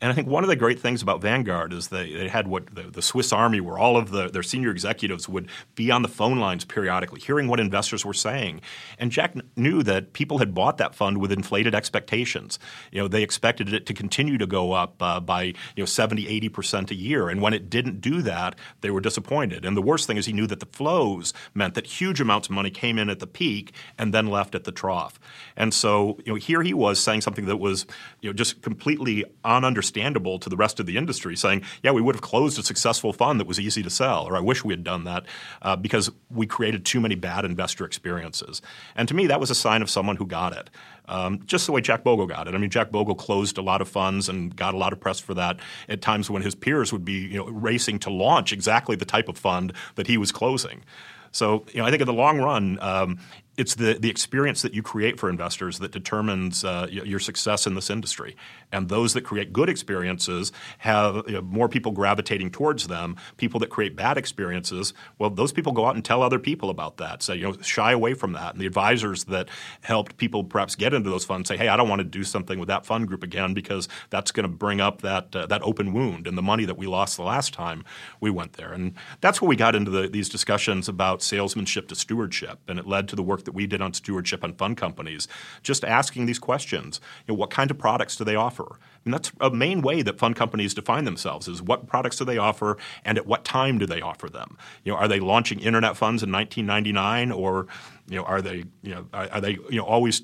And I think one of the great things about Vanguard is they, they had what the, the, Swiss Army, where all of the, their senior executives would be on the phone lines periodically, hearing what investors were saying. And Jack knew that people had bought that fund with inflated expectations. You know, they expected it to continue to go up uh, by you know 70, 80 percent a year. And when it didn't do that, they were disappointed. And the worst thing is he knew that the flows meant that huge amounts of money came in at the peak and then left at the trough. And so you know, here he was saying something that was you know just completely ununderstandable understandable to the rest of the industry, saying, "Yeah, we would have closed a successful fund that was easy to sell," or "I wish we had done that," uh, because we created too many bad investor experiences. And to me, that was a sign of someone who got it. Um, just the way Jack Bogle got it. I mean, Jack Bogle closed a lot of funds and got a lot of press for that at times when his peers would be you know, racing to launch exactly the type of fund that he was closing. So, you know, I think in the long run, um, it's the, the experience that you create for investors that determines uh, your success in this industry. And those that create good experiences have you know, more people gravitating towards them. People that create bad experiences, well, those people go out and tell other people about that. So, you know, shy away from that. And the advisors that helped people perhaps get into those funds say, hey, I don't want to do something with that fund group again because that's going to bring up that, uh, that open wound and the money that we lost the last time we went there. And that's where we got into the, these discussions about salesmanship to stewardship. And it led to the work that that we did on stewardship and fund companies, just asking these questions. You know, what kind of products do they offer? And that's a main way that fund companies define themselves is what products do they offer and at what time do they offer them? You know, are they launching internet funds in 1999 or you know, are they you know are, are they you know always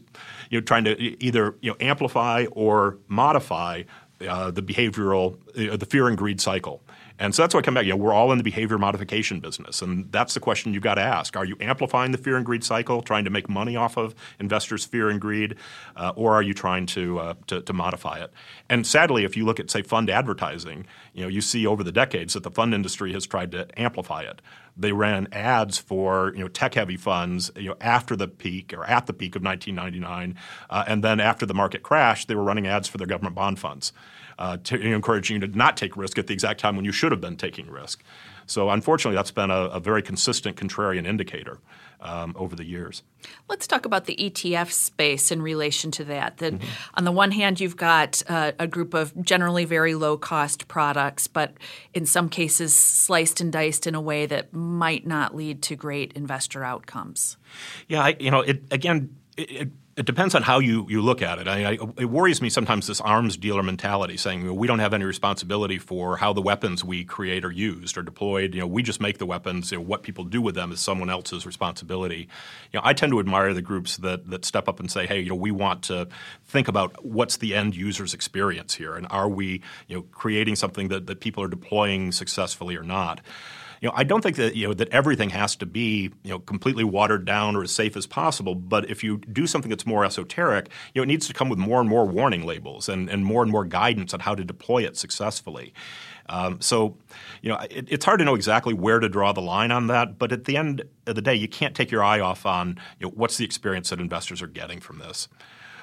you know trying to either you know amplify or modify uh, the behavioral uh, the fear and greed cycle? And so that's why I come back. You know, we're all in the behavior modification business, and that's the question you've got to ask: Are you amplifying the fear and greed cycle, trying to make money off of investors' fear and greed, uh, or are you trying to, uh, to, to modify it? And sadly, if you look at say fund advertising, you know, you see over the decades that the fund industry has tried to amplify it. They ran ads for you know tech-heavy funds you know after the peak or at the peak of 1999, uh, and then after the market crashed, they were running ads for their government bond funds uh, to, you know, encouraging you to not take risk at the exact time when you should have been taking risk. So unfortunately, that's been a, a very consistent contrarian indicator. Um, over the years. Let's talk about the ETF space in relation to that. That mm-hmm. on the one hand, you've got uh, a group of generally very low cost products, but in some cases sliced and diced in a way that might not lead to great investor outcomes. Yeah, I, you know, it, again, it, it it depends on how you, you look at it. I, I, it worries me sometimes this arms dealer mentality, saying we don't have any responsibility for how the weapons we create are used or deployed. You know, we just make the weapons. You know, what people do with them is someone else's responsibility. You know, I tend to admire the groups that that step up and say, hey, you know, we want to think about what's the end user's experience here, and are we you know creating something that, that people are deploying successfully or not you know, I don't think that you know that everything has to be you know completely watered down or as safe as possible. But if you do something that's more esoteric, you know, it needs to come with more and more warning labels and, and more and more guidance on how to deploy it successfully. Um, so, you know, it, it's hard to know exactly where to draw the line on that. But at the end of the day, you can't take your eye off on you know, what's the experience that investors are getting from this.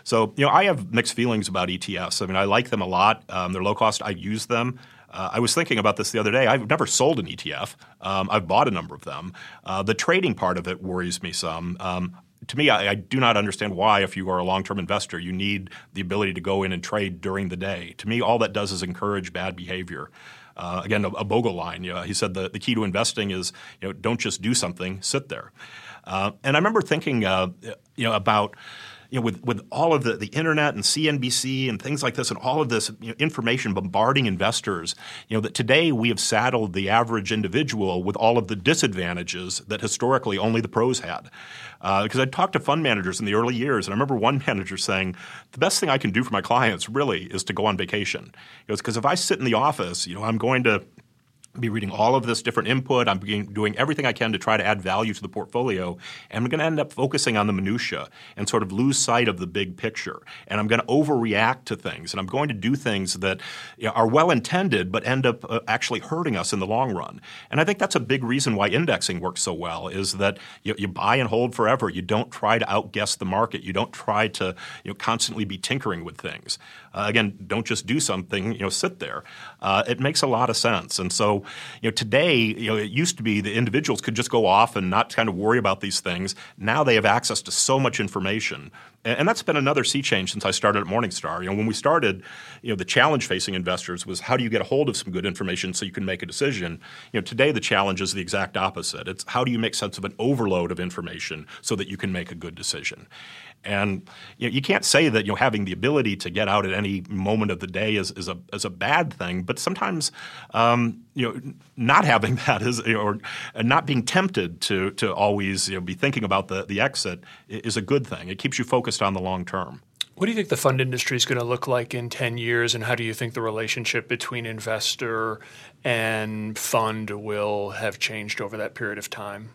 So, you know, I have mixed feelings about ETFs. I mean, I like them a lot. Um, they're low cost. I use them. Uh, I was thinking about this the other day. I've never sold an ETF. Um, I've bought a number of them. Uh, the trading part of it worries me some. Um, to me, I, I, do not understand why, if you are a long term investor, you need the ability to go in and trade during the day. To me, all that does is encourage bad behavior. Uh, again, a, a, Bogle line. You know, he said the, the key to investing is you know don't just do something, sit there. Uh, and I remember thinking uh, you know about you know, with, with all of the, the internet and CNBC and things like this and all of this you know, information bombarding investors, you know, that today we have saddled the average individual with all of the disadvantages that historically only the pros had. Because uh, I talked to fund managers in the early years, and I remember one *laughs* manager saying, "The best thing I can do for my clients really is to go on vacation." It was because if I sit in the office, you know, I'm going to be reading all of this different input. I'm doing everything I can to try to add value to the portfolio. And I'm going to end up focusing on the minutia and sort of lose sight of the big picture. And I'm going to overreact to things. And I'm going to do things that you know, are well intended but end up uh, actually hurting us in the long run. And I think that's a big reason why indexing works so well is that you, you buy and hold forever. You don't try to outguess the market. You don't try to you know, constantly be tinkering with things. Uh, again, don't just do something, you know, sit there. Uh, it makes a lot of sense. And so, you know, today, you know, it used to be the individuals could just go off and not kind of worry about these things. Now they have access to so much information. And, and that's been another sea change since I started at Morningstar. You know, when we started, you know, the challenge facing investors was how do you get a hold of some good information so you can make a decision? You know, today the challenge is the exact opposite. It's how do you make sense of an overload of information so that you can make a good decision? And you, know, you can't say that you know having the ability to get out at any moment of the day is, is a is a bad thing. But sometimes um, you know not having *laughs* that is or not being tempted to to always you know, be thinking about the the exit is a good thing. It keeps you focused on the long term. What do you think the fund industry is going to look like in 10 years, and how do you think the relationship between investor and fund will have changed over that period of time?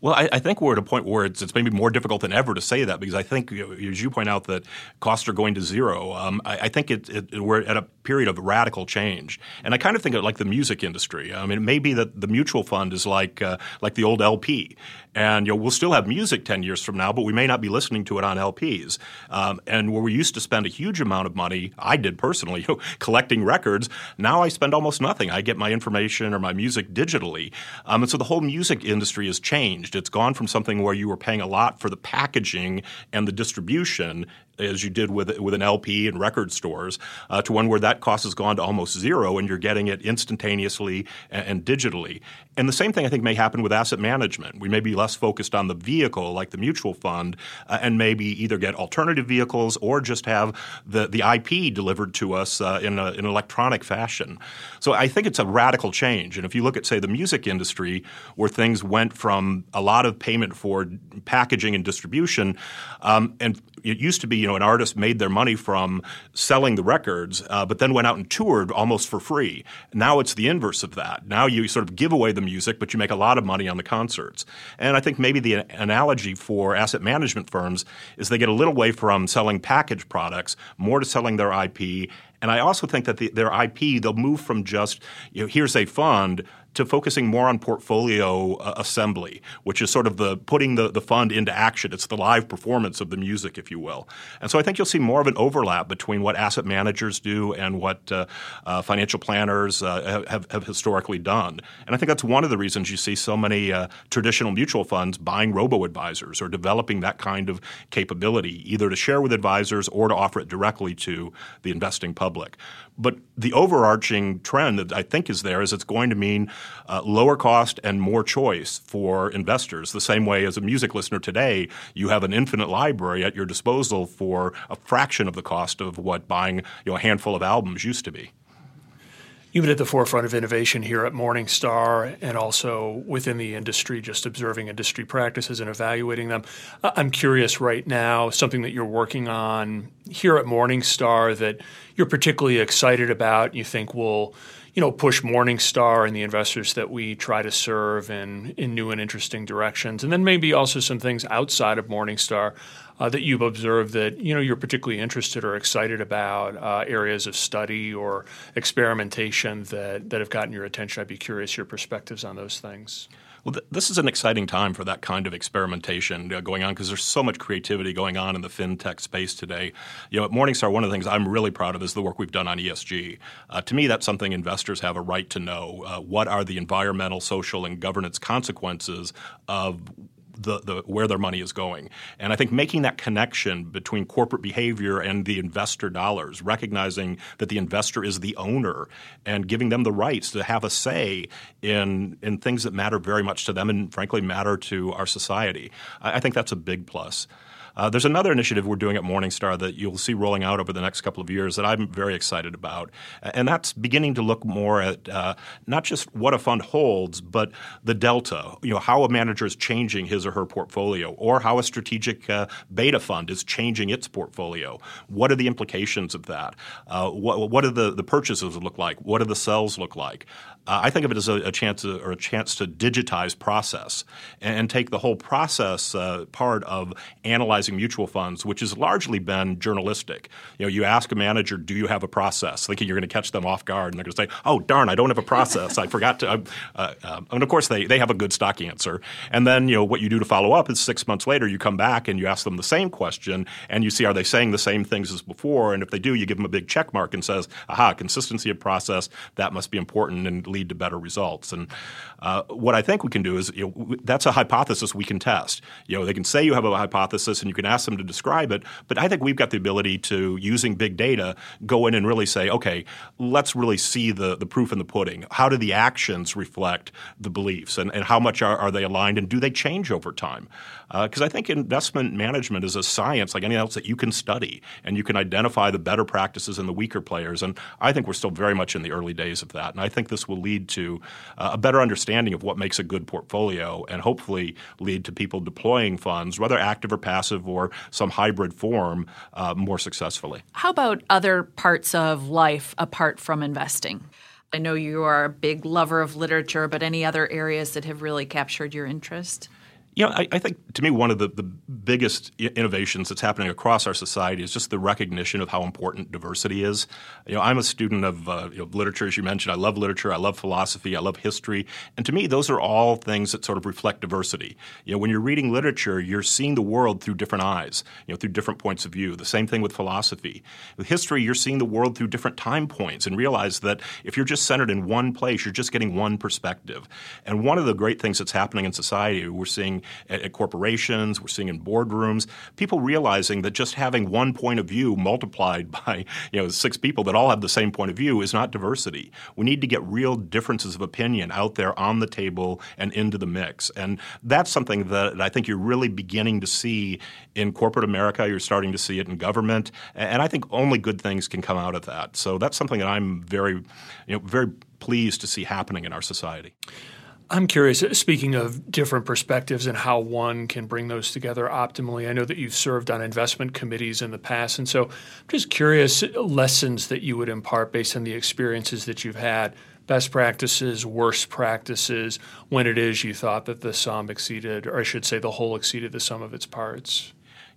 Well, I, I, think we're at a point where it's, it's, maybe more difficult than ever to say that because I think, as you point out, that costs are going to zero. Um, I, I, think it, it, we're at a period of radical change, and I kind of think of like the music industry. I mean, it may be that the mutual fund is like uh, like the old LP, and you know, we'll still have music 10 years from now, but we may not be listening to it on LPs. Um, and where we used to spend a huge amount of money, I did personally, *laughs* you know, collecting records, now I spend almost nothing. I get my information or my music digitally. Um, and so the whole music industry has changed. It's gone from something where you were paying a lot for the packaging and the distribution as you did with with an LP and record stores, uh, to one where that cost has gone to almost zero, and you're getting it instantaneously and, and, digitally. And the same thing I think may happen with asset management. We may be less focused on the vehicle, like the mutual fund, uh, and maybe either get alternative vehicles or just have the the IP delivered to us uh, in, an electronic fashion. So I think it's a radical change. And if you look at say the music industry, where things went from a lot of payment for packaging and distribution, um, and it used to be, you know, an artist made their money from selling the records, uh, but then went out and toured almost for free. Now it's the inverse of that. Now you sort of give away the music, but you make a lot of money on the concerts. And I think maybe the analogy for asset management firms is they get a little way from selling packaged products, more to selling their IP. And I also think that the, their IP, they'll move from just, you know, here's a fund to focusing more on portfolio uh, assembly, which is sort of the putting the, the fund into action. It's the live performance of the music, if you will. And so I think you'll see more of an overlap between what asset managers do and what uh, uh, financial planners uh, have, have historically done. And I think that's one of the reasons you see so many uh, traditional mutual funds buying robo advisors or developing that kind of capability, either to share with advisors or to offer it directly to the investing public. But the overarching trend that I think is there is it's going to mean uh, lower cost and more choice for investors. The same way as a music listener today, you have an infinite library at your disposal for a fraction of the cost of what buying you know, a handful of albums used to be. You've been at the forefront of innovation here at Morningstar and also within the industry, just observing industry practices and evaluating them. I'm curious right now, something that you're working on here at Morningstar that you're particularly excited about, you think will you know, push Morningstar and the investors that we try to serve in, in new and interesting directions. And then maybe also some things outside of Morningstar uh, that you've observed that you know you're particularly interested or excited about uh, areas of study or experimentation that that have gotten your attention. I'd be curious your perspectives on those things. Well, th- this is an exciting time for that kind of experimentation uh, going on because there's so much creativity going on in the fintech space today. You know, at Morningstar, one of the things I'm really proud of is the work we've done on ESG. Uh, to me, that's something investors have a right to know. Uh, what are the environmental, social, and governance consequences of the, the, where their money is going. And I think making that connection between corporate behavior and the investor dollars, recognizing that the investor is the owner and giving them the rights to have a say in, in things that matter very much to them and frankly matter to our society. I, I think that's a big plus. Uh, there's another initiative we're doing at Morningstar that you'll see rolling out over the next couple of years that I'm very excited about, and that's beginning to look more at uh, not just what a fund holds, but the delta. You know, how a manager is changing his or her portfolio, or how a strategic uh, beta fund is changing its portfolio. What are the implications of that? Uh, what, what do the, the purchases look like? What do the sales look like? Uh, I think of it as a, a, chance to, or a chance to digitize process and, and take the whole process uh, part of analyzing mutual funds, which has largely been journalistic. You know, you ask a manager, "Do you have a process?" Thinking you're going to catch them off guard, and they're going to say, "Oh, darn, I don't have a process. I forgot to." Uh, uh, um, and of course, they they have a good stock answer. And then you know what you do to follow up is six months later, you come back and you ask them the same question, and you see are they saying the same things as before? And if they do, you give them a big check mark and says, "Aha, consistency of process that must be important and lead to better results. And uh, what I think we can do is you know, that's a hypothesis we can test. You know, they can say you have a hypothesis and you can ask them to describe it, but I think we've got the ability to, using big data, go in and really say, okay, let's really see the, the proof in the pudding. How do the actions reflect the beliefs and, and how much are, are they aligned and do they change over time? Because uh, I think investment management is a science like anything else that you can study and you can identify the better practices and the weaker players. And I think we're still very much in the early days of that. And I think this will lead to uh, a better understanding of what makes a good portfolio and hopefully lead to people deploying funds, whether active or passive or some hybrid form, uh, more successfully. How about other parts of life apart from investing? I know you are a big lover of literature, but any other areas that have really captured your interest? You know, I, I, think to me one of the, the biggest innovations that's happening across our society is just the recognition of how important diversity is. You know, I'm a student of uh, you know, literature, as you mentioned. I love literature. I love philosophy. I love history. And to me, those are all things that sort of reflect diversity. You know, when you're reading literature, you're seeing the world through different eyes, you know, through different points of view. The same thing with philosophy. With history, you're seeing the world through different time points and realize that if you're just centered in one place, you're just getting one perspective. And one of the great things that's happening in society, we're seeing at, at corporations, we're seeing in boardrooms, people realizing that just having one point of view multiplied *laughs* by you know six people that all have the same point of view is not diversity. We need to get real differences of opinion out there on the table and into the mix. And that's something that I think you're really beginning to see in corporate America. You're starting to see it in government, and I think only good things can come out of that. So that's something that I'm very, you know, very pleased to see happening in our society. I'm curious, uh, speaking of different perspectives and how one can bring those together optimally, I know that you've served on investment committees in the past. And so I'm just curious uh, lessons that you would impart based on the experiences that you've had, best practices, worst practices, when it is you thought that the sum exceeded, or I should say the whole exceeded the sum of its parts.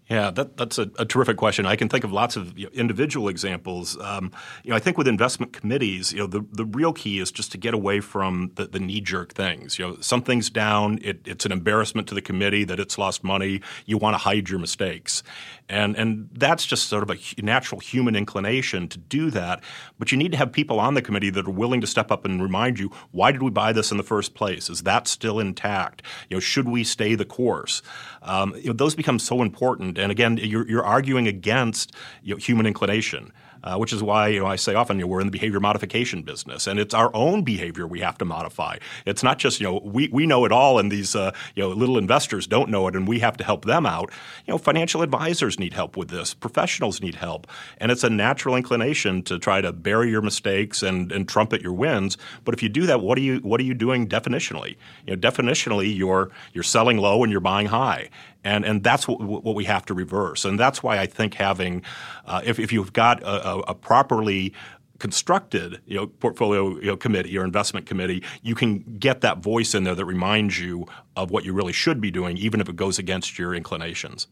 Yeah, that, that's a, a, terrific question. I can think of lots of you know, individual examples. Um, you know, I think with investment committees, you know, the, the real key is just to get away from the, the knee jerk things. You know, something's down, it, it's an embarrassment to the committee that it's lost money. You want to hide your mistakes, and and that's just sort of a natural human inclination to do that. But you need to have people on the committee that are willing to step up and remind you, why did we buy this in the first place? Is that still intact? You know, should we stay the course? Um, you know, those become so important. And again, you're, you're arguing against you know, human inclination uh, which is why you know I say often you know, we're in the behavior modification business, and it's our own behavior we have to modify. It's not just you know we, we know it all, and these uh, you know little investors don't know it, and we have to help them out. You know, financial advisors need help with this, professionals need help, and it's a natural inclination to try to bury your mistakes and, and trumpet your wins. But if you do that, what are you what are you doing definitionally? You know, definitionally, you're you're selling low and you're buying high, and and that's what, what we have to reverse. And that's why I think having, uh, if if you've got a, a properly constructed you know, portfolio you know, committee or investment committee, you can get that voice in there that reminds you of what you really should be doing, even if it goes against your inclinations.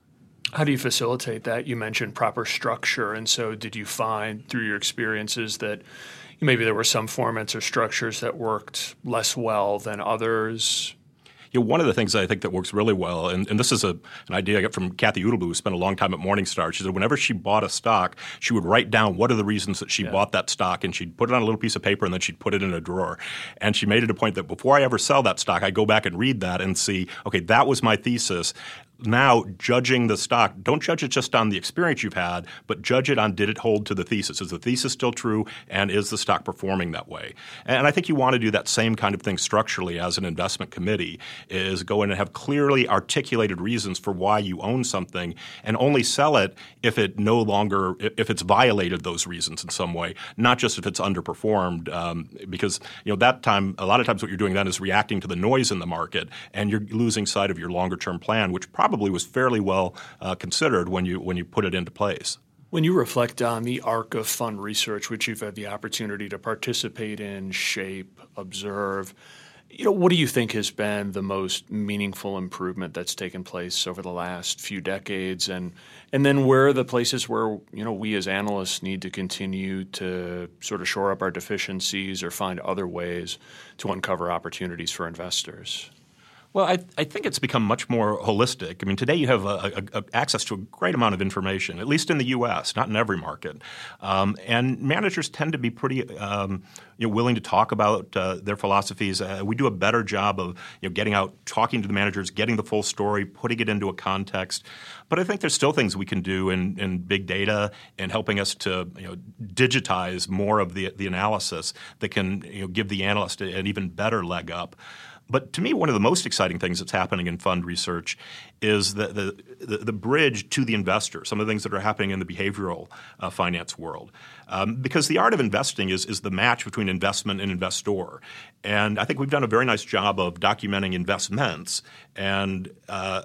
How do you facilitate that? You mentioned proper structure, and so did you find through your experiences that maybe there were some formats or structures that worked less well than others? You know, one of the things I think that works really well, and, and this is a, an idea I got from Kathy Odelbo, who spent a long time at Morningstar. She said whenever she bought a stock, she would write down what are the reasons that she yeah. bought that stock, and she'd put it on a little piece of paper, and then she'd put it in a drawer. And she made it a point that before I ever sell that stock, I go back and read that and see, okay, that was my thesis now judging the stock, don't judge it just on the experience you've had, but judge it on did it hold to the thesis? Is the thesis still true, and is the stock performing that way? And I think you want to do that same kind of thing structurally as an investment committee. Is go in and have clearly articulated reasons for why you own something, and only sell it if it no longer if it's violated those reasons in some way, not just if it's underperformed. Um, because you know that time, a lot of times what you're doing then is reacting to the noise in the market, and you're losing sight of your longer term plan, which probably probably was fairly well uh, considered when you when you put it into place. When you reflect on the arc of fund research, which you've had the opportunity to participate in, shape, observe, you know, what do you think has been the most meaningful improvement that's taken place over the last few decades, and and then where are the places where you know we as analysts need to continue to sort of shore up our deficiencies or find other ways to uncover opportunities for investors? Well, I, I, think it's become much more holistic. I mean, today you have a, a, a access to a great amount of information, at least in the U.S., not in every market. Um, and managers tend to be pretty um, you know, willing to talk about uh, their philosophies. Uh, we do a better job of you know, getting out, talking to the managers, getting the full story, putting it into a context. But I think there's still things we can do in, in big data and helping us to you know, digitize more of the, the analysis that can you know, give the analyst an even better leg up. But to me, one of the most exciting things that's happening in fund research is the, the, the, the bridge to the investor, some of the things that are happening in the behavioral uh, finance world. Um, because the art of investing is, is the match between investment and investor. And I think we've done a very nice job of documenting investments. And uh,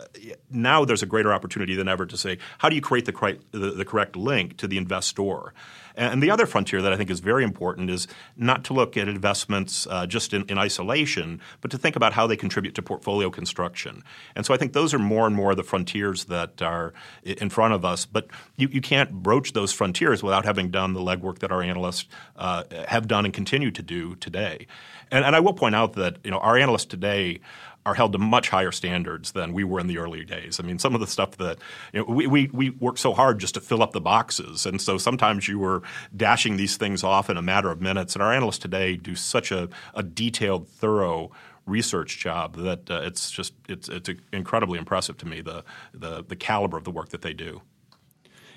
now there's a greater opportunity than ever to say, how do you create the, the, the correct link to the investor? And the other frontier that I think is very important is not to look at investments uh, just in, in, isolation, but to think about how they contribute to portfolio construction. And so I think those are more and more the frontiers that are in front of us. But you, you can't broach those frontiers without having done the legwork that our analysts uh, have done and continue to do today. And, and I will point out that you know our analysts today are held to much higher standards than we were in the early days. I mean, some of the stuff that you know, we, we, we worked so hard just to fill up the boxes. And so sometimes you were dashing these things off in a matter of minutes. And our analysts today do such a, a detailed, thorough research job that uh, it's just it's, it's incredibly impressive to me, the, the, the caliber of the work that they do.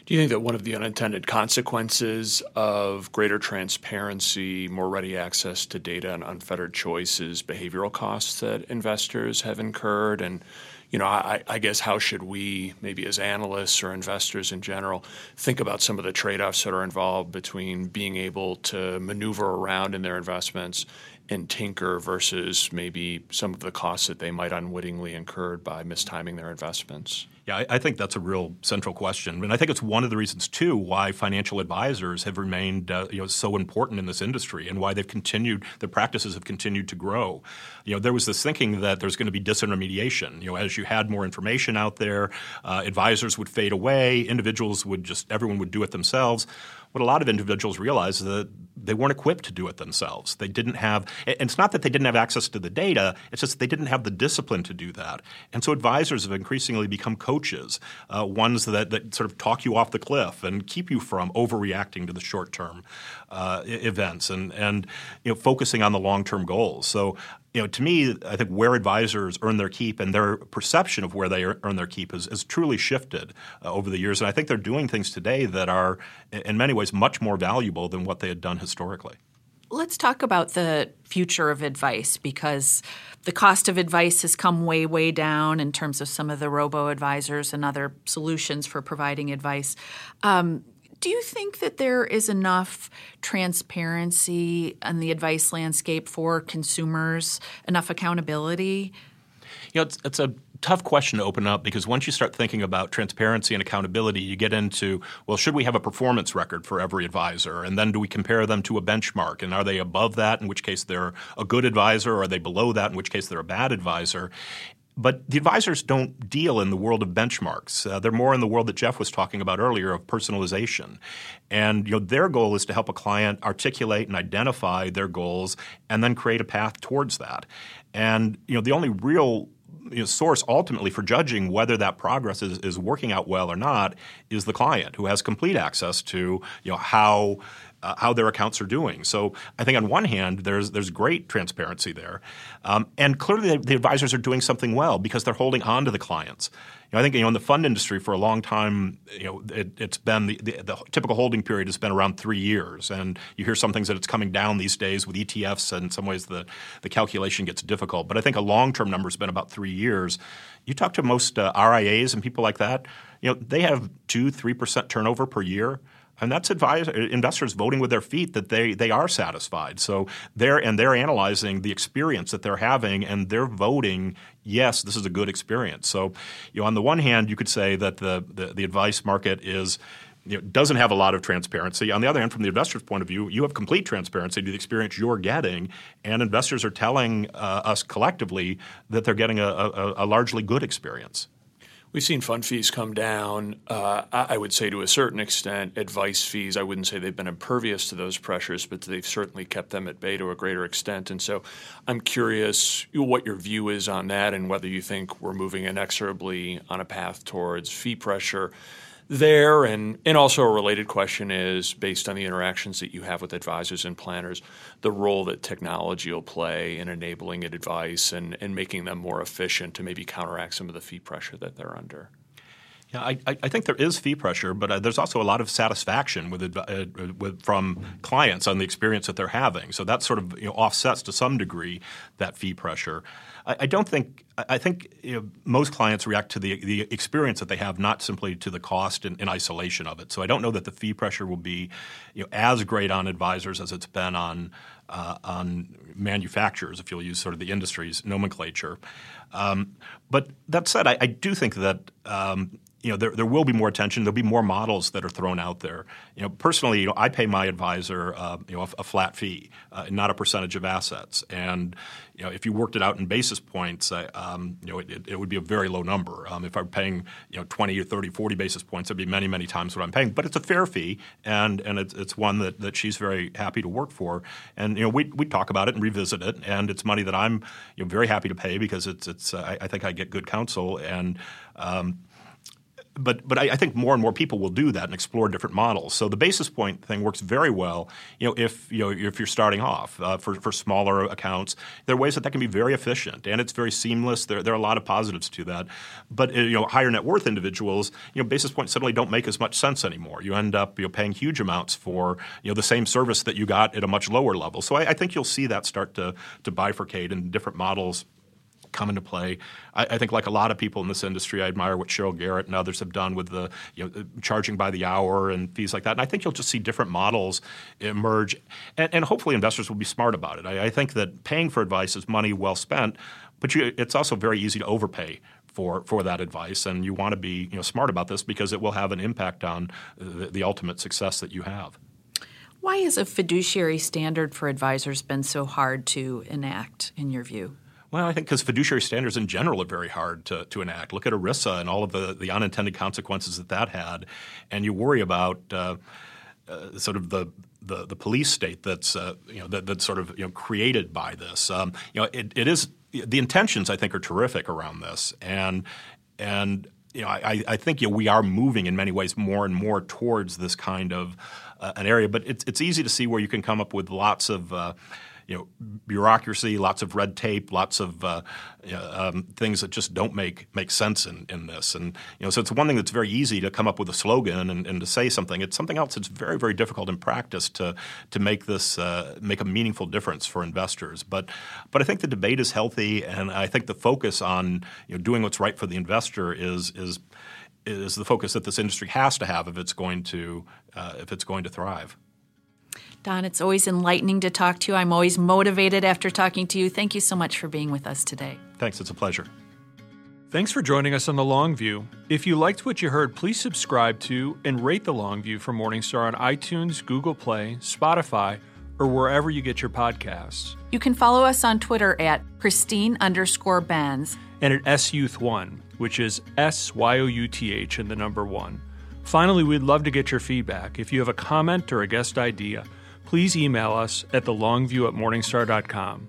Do you think that one of the unintended consequences of greater transparency, more ready access to data, and unfettered choice is behavioral costs that investors have incurred? And you know, I, I, guess how should we, maybe as analysts or investors in general, think about some of the trade offs that are involved between being able to maneuver around in their investments and tinker versus maybe some of the costs that they might unwittingly incurred by mistiming their investments? Yeah, I, I, think that's a real central question, and I think it's one of the reasons too why financial advisors have remained uh, you know so important in this industry, and why they've continued their practices have continued to grow. You know, there was this thinking that there's going to be disintermediation. You know, as you had more information out there, uh, advisors would fade away, individuals would just everyone would do it themselves what a lot of individuals realize is that they weren't equipped to do it themselves. They didn't have, and it's not that they didn't have access to the data, it's just they didn't have the discipline to do that. And so advisors have increasingly become coaches, uh, ones that, that sort of talk you off the cliff and keep you from overreacting to the short term uh, events and, and you know, focusing on the long term goals. So you know, to me, I think where advisors earn their keep and their perception of where they earn their keep has, has truly shifted uh, over the years. And I think they're doing things today that are, in many ways, much more valuable than what they had done historically. Let's talk about the future of advice because the cost of advice has come way, way down in terms of some of the robo advisors and other solutions for providing advice. Um, do you think that there is enough transparency in the advice landscape for consumers, enough accountability? You know, it's, it's a tough question to open up because once you start thinking about transparency and accountability, you get into well, should we have a performance record for every advisor? And then do we compare them to a benchmark? And are they above that, in which case they're a good advisor, or are they below that, in which case they're a bad advisor? But the advisors don't deal in the world of benchmarks. Uh, they're more in the world that Jeff was talking about earlier of personalization. And you know, their goal is to help a client articulate and identify their goals and then create a path towards that. And you know, the only real you know, source ultimately for judging whether that progress is, is working out well or not is the client who has complete access to you know how uh, how their accounts are doing. So I think on one hand, there's there's great transparency there, um, and clearly the, the, advisors are doing something well because they're holding on to the clients. You know, I think you know in the fund industry for a long time, you know, it, has been the, the, the, typical holding period has been around three years, and you hear some things that it's coming down these days with ETFs, and in some ways the the calculation gets difficult. But I think a long term number has been about three years. You talk to most uh, RIAs and people like that, you know, they have two three percent turnover per year and that's advise, investors voting with their feet that they they are satisfied. So they're and they're analyzing the experience that they're having, and they're voting yes, this is a good experience. So, you know, on the one hand, you could say that the the, the advice market is you know, doesn't have a lot of transparency. On the other hand, from the investor's point of view, you have complete transparency to the experience you're getting, and investors are telling uh, us collectively that they're getting a, a, a largely good experience. We've seen fund fees come down. Uh, I would say to a certain extent, advice fees, I wouldn't say they've been impervious to those pressures, but they've certainly kept them at bay to a greater extent. And so I'm curious what your view is on that and whether you think we're moving inexorably on a path towards fee pressure there. And, and also, a related question is based on the interactions that you have with advisors and planners, the role that technology will play in enabling advice and, and making them more efficient to maybe counteract some of the fee pressure that they're under. Yeah, I, I, think there is fee pressure, but uh, there's also a lot of satisfaction with, uh, with, from clients on the experience that they're having. So that sort of you know, offsets to some degree that fee pressure. I, I don't think I think you know, most clients react to the the experience that they have, not simply to the cost in, in, isolation of it. So I don't know that the fee pressure will be you know, as great on advisors as it's been on uh, on manufacturers, if you'll use sort of the industry's nomenclature. Um, but that said, I, I do think that um, you know, there, there will be more attention. There'll be more models that are thrown out there. You know, personally, you know, I pay my advisor, uh, you know, a, a flat fee, uh, not a percentage of assets. And you know, if you worked it out in basis points, um, you know, it, it, would be a very low number. Um, if I'm paying, you know, 20 or 30, 40 basis points, it'd be many, many times what I'm paying. But it's a fair fee, and and it's, it's one that, that she's very happy to work for. And you know, we we talk about it and revisit it, and it's money that I'm you know very happy to pay because it's it's I, I, think I get good counsel and. Um, but but I, I, think more and more people will do that and explore different models. So the basis point thing works very well. You know, if you know if you're starting off uh, for for smaller accounts, there are ways that that can be very efficient and it's very seamless. There there are a lot of positives to that. But uh, you know, higher net worth individuals, you know, basis points suddenly don't make as much sense anymore. You end up you know paying huge amounts for you know the same service that you got at a much lower level. So I, I think you'll see that start to to bifurcate in different models come into play. I, I, think, like a lot of people in this industry, I admire what Cheryl Garrett and others have done with the you know, charging by the hour and fees like that. And I think you'll just see different models emerge, and, and hopefully investors will be smart about it. I, I, think that paying for advice is money well spent, but you, it's also very easy to overpay for, for that advice, and you want to be you know, smart about this because it will have an impact on the, the ultimate success that you have. Why has a fiduciary standard for advisors been so hard to enact, in your view? Well, I think because fiduciary standards in general are very hard to, to enact. Look at ERISA and all of the, the unintended consequences that that had, and you worry about uh, uh, sort of the, the, the police state that's uh, you know that, that's sort of you know created by this. Um, you know, it, it is the intentions I think are terrific around this, and and you know I, I think you know, we are moving in many ways more and more towards this kind of uh, an area, but it's it's easy to see where you can come up with lots of uh, you know bureaucracy, lots of red tape, lots of uh, um, things that just don't make make sense in, in this. And you know, so it's one thing that's very easy to come up with a slogan and, and to say something. It's something else that's very very difficult in practice to to make this uh, make a meaningful difference for investors. But but I think the debate is healthy, and I think the focus on you know doing what's right for the investor is is is the focus that this industry has to have if it's going to uh, if it's going to thrive. Don, it's always enlightening to talk to you. I'm always motivated after talking to you. Thank you so much for being with us today. Thanks. It's a pleasure. Thanks for joining us on The Long View. If you liked what you heard, please subscribe to and rate The Long View from Morningstar on iTunes, Google Play, Spotify, or wherever you get your podcasts. You can follow us on Twitter at Christine underscore Benz and at SYouth1, which is S Y O U T H and the number one. Finally, we'd love to get your feedback. If you have a comment or a guest idea, please email us at thelongview at morningstar.com.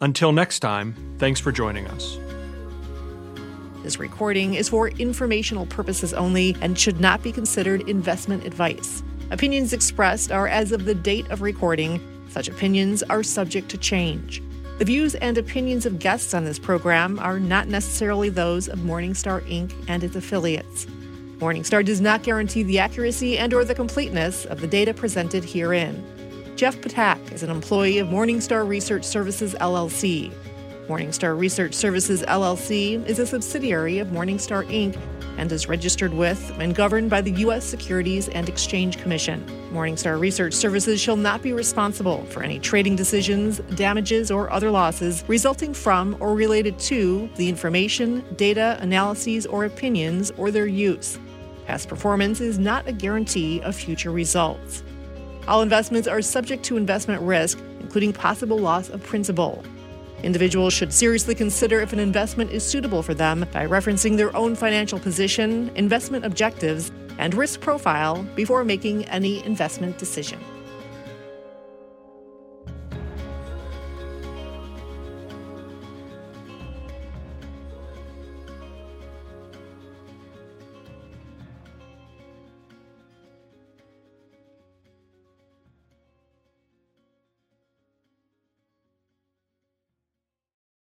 Until next time, thanks for joining us. This recording is for informational purposes only and should not be considered investment advice. Opinions expressed are as of the date of recording. Such opinions are subject to change. The views and opinions of guests on this program are not necessarily those of Morningstar Inc. and its affiliates. Morningstar does not guarantee the accuracy and or the completeness of the data presented herein. Jeff Ptak is an employee of Morningstar Research Services LLC. Morningstar Research Services LLC is a subsidiary of Morningstar Inc. and is registered with and governed by the U.S. Securities and Exchange Commission. Morningstar Research Services shall not be responsible for any trading decisions, damages, or other losses resulting from or related to the information, data, analyses, or opinions or their use. Past performance is not a guarantee of future results. All investments are subject to investment risk, including possible loss of principal. Individuals should seriously consider if an investment is suitable for them by referencing their own financial position, investment objectives, and risk profile before making any investment decision.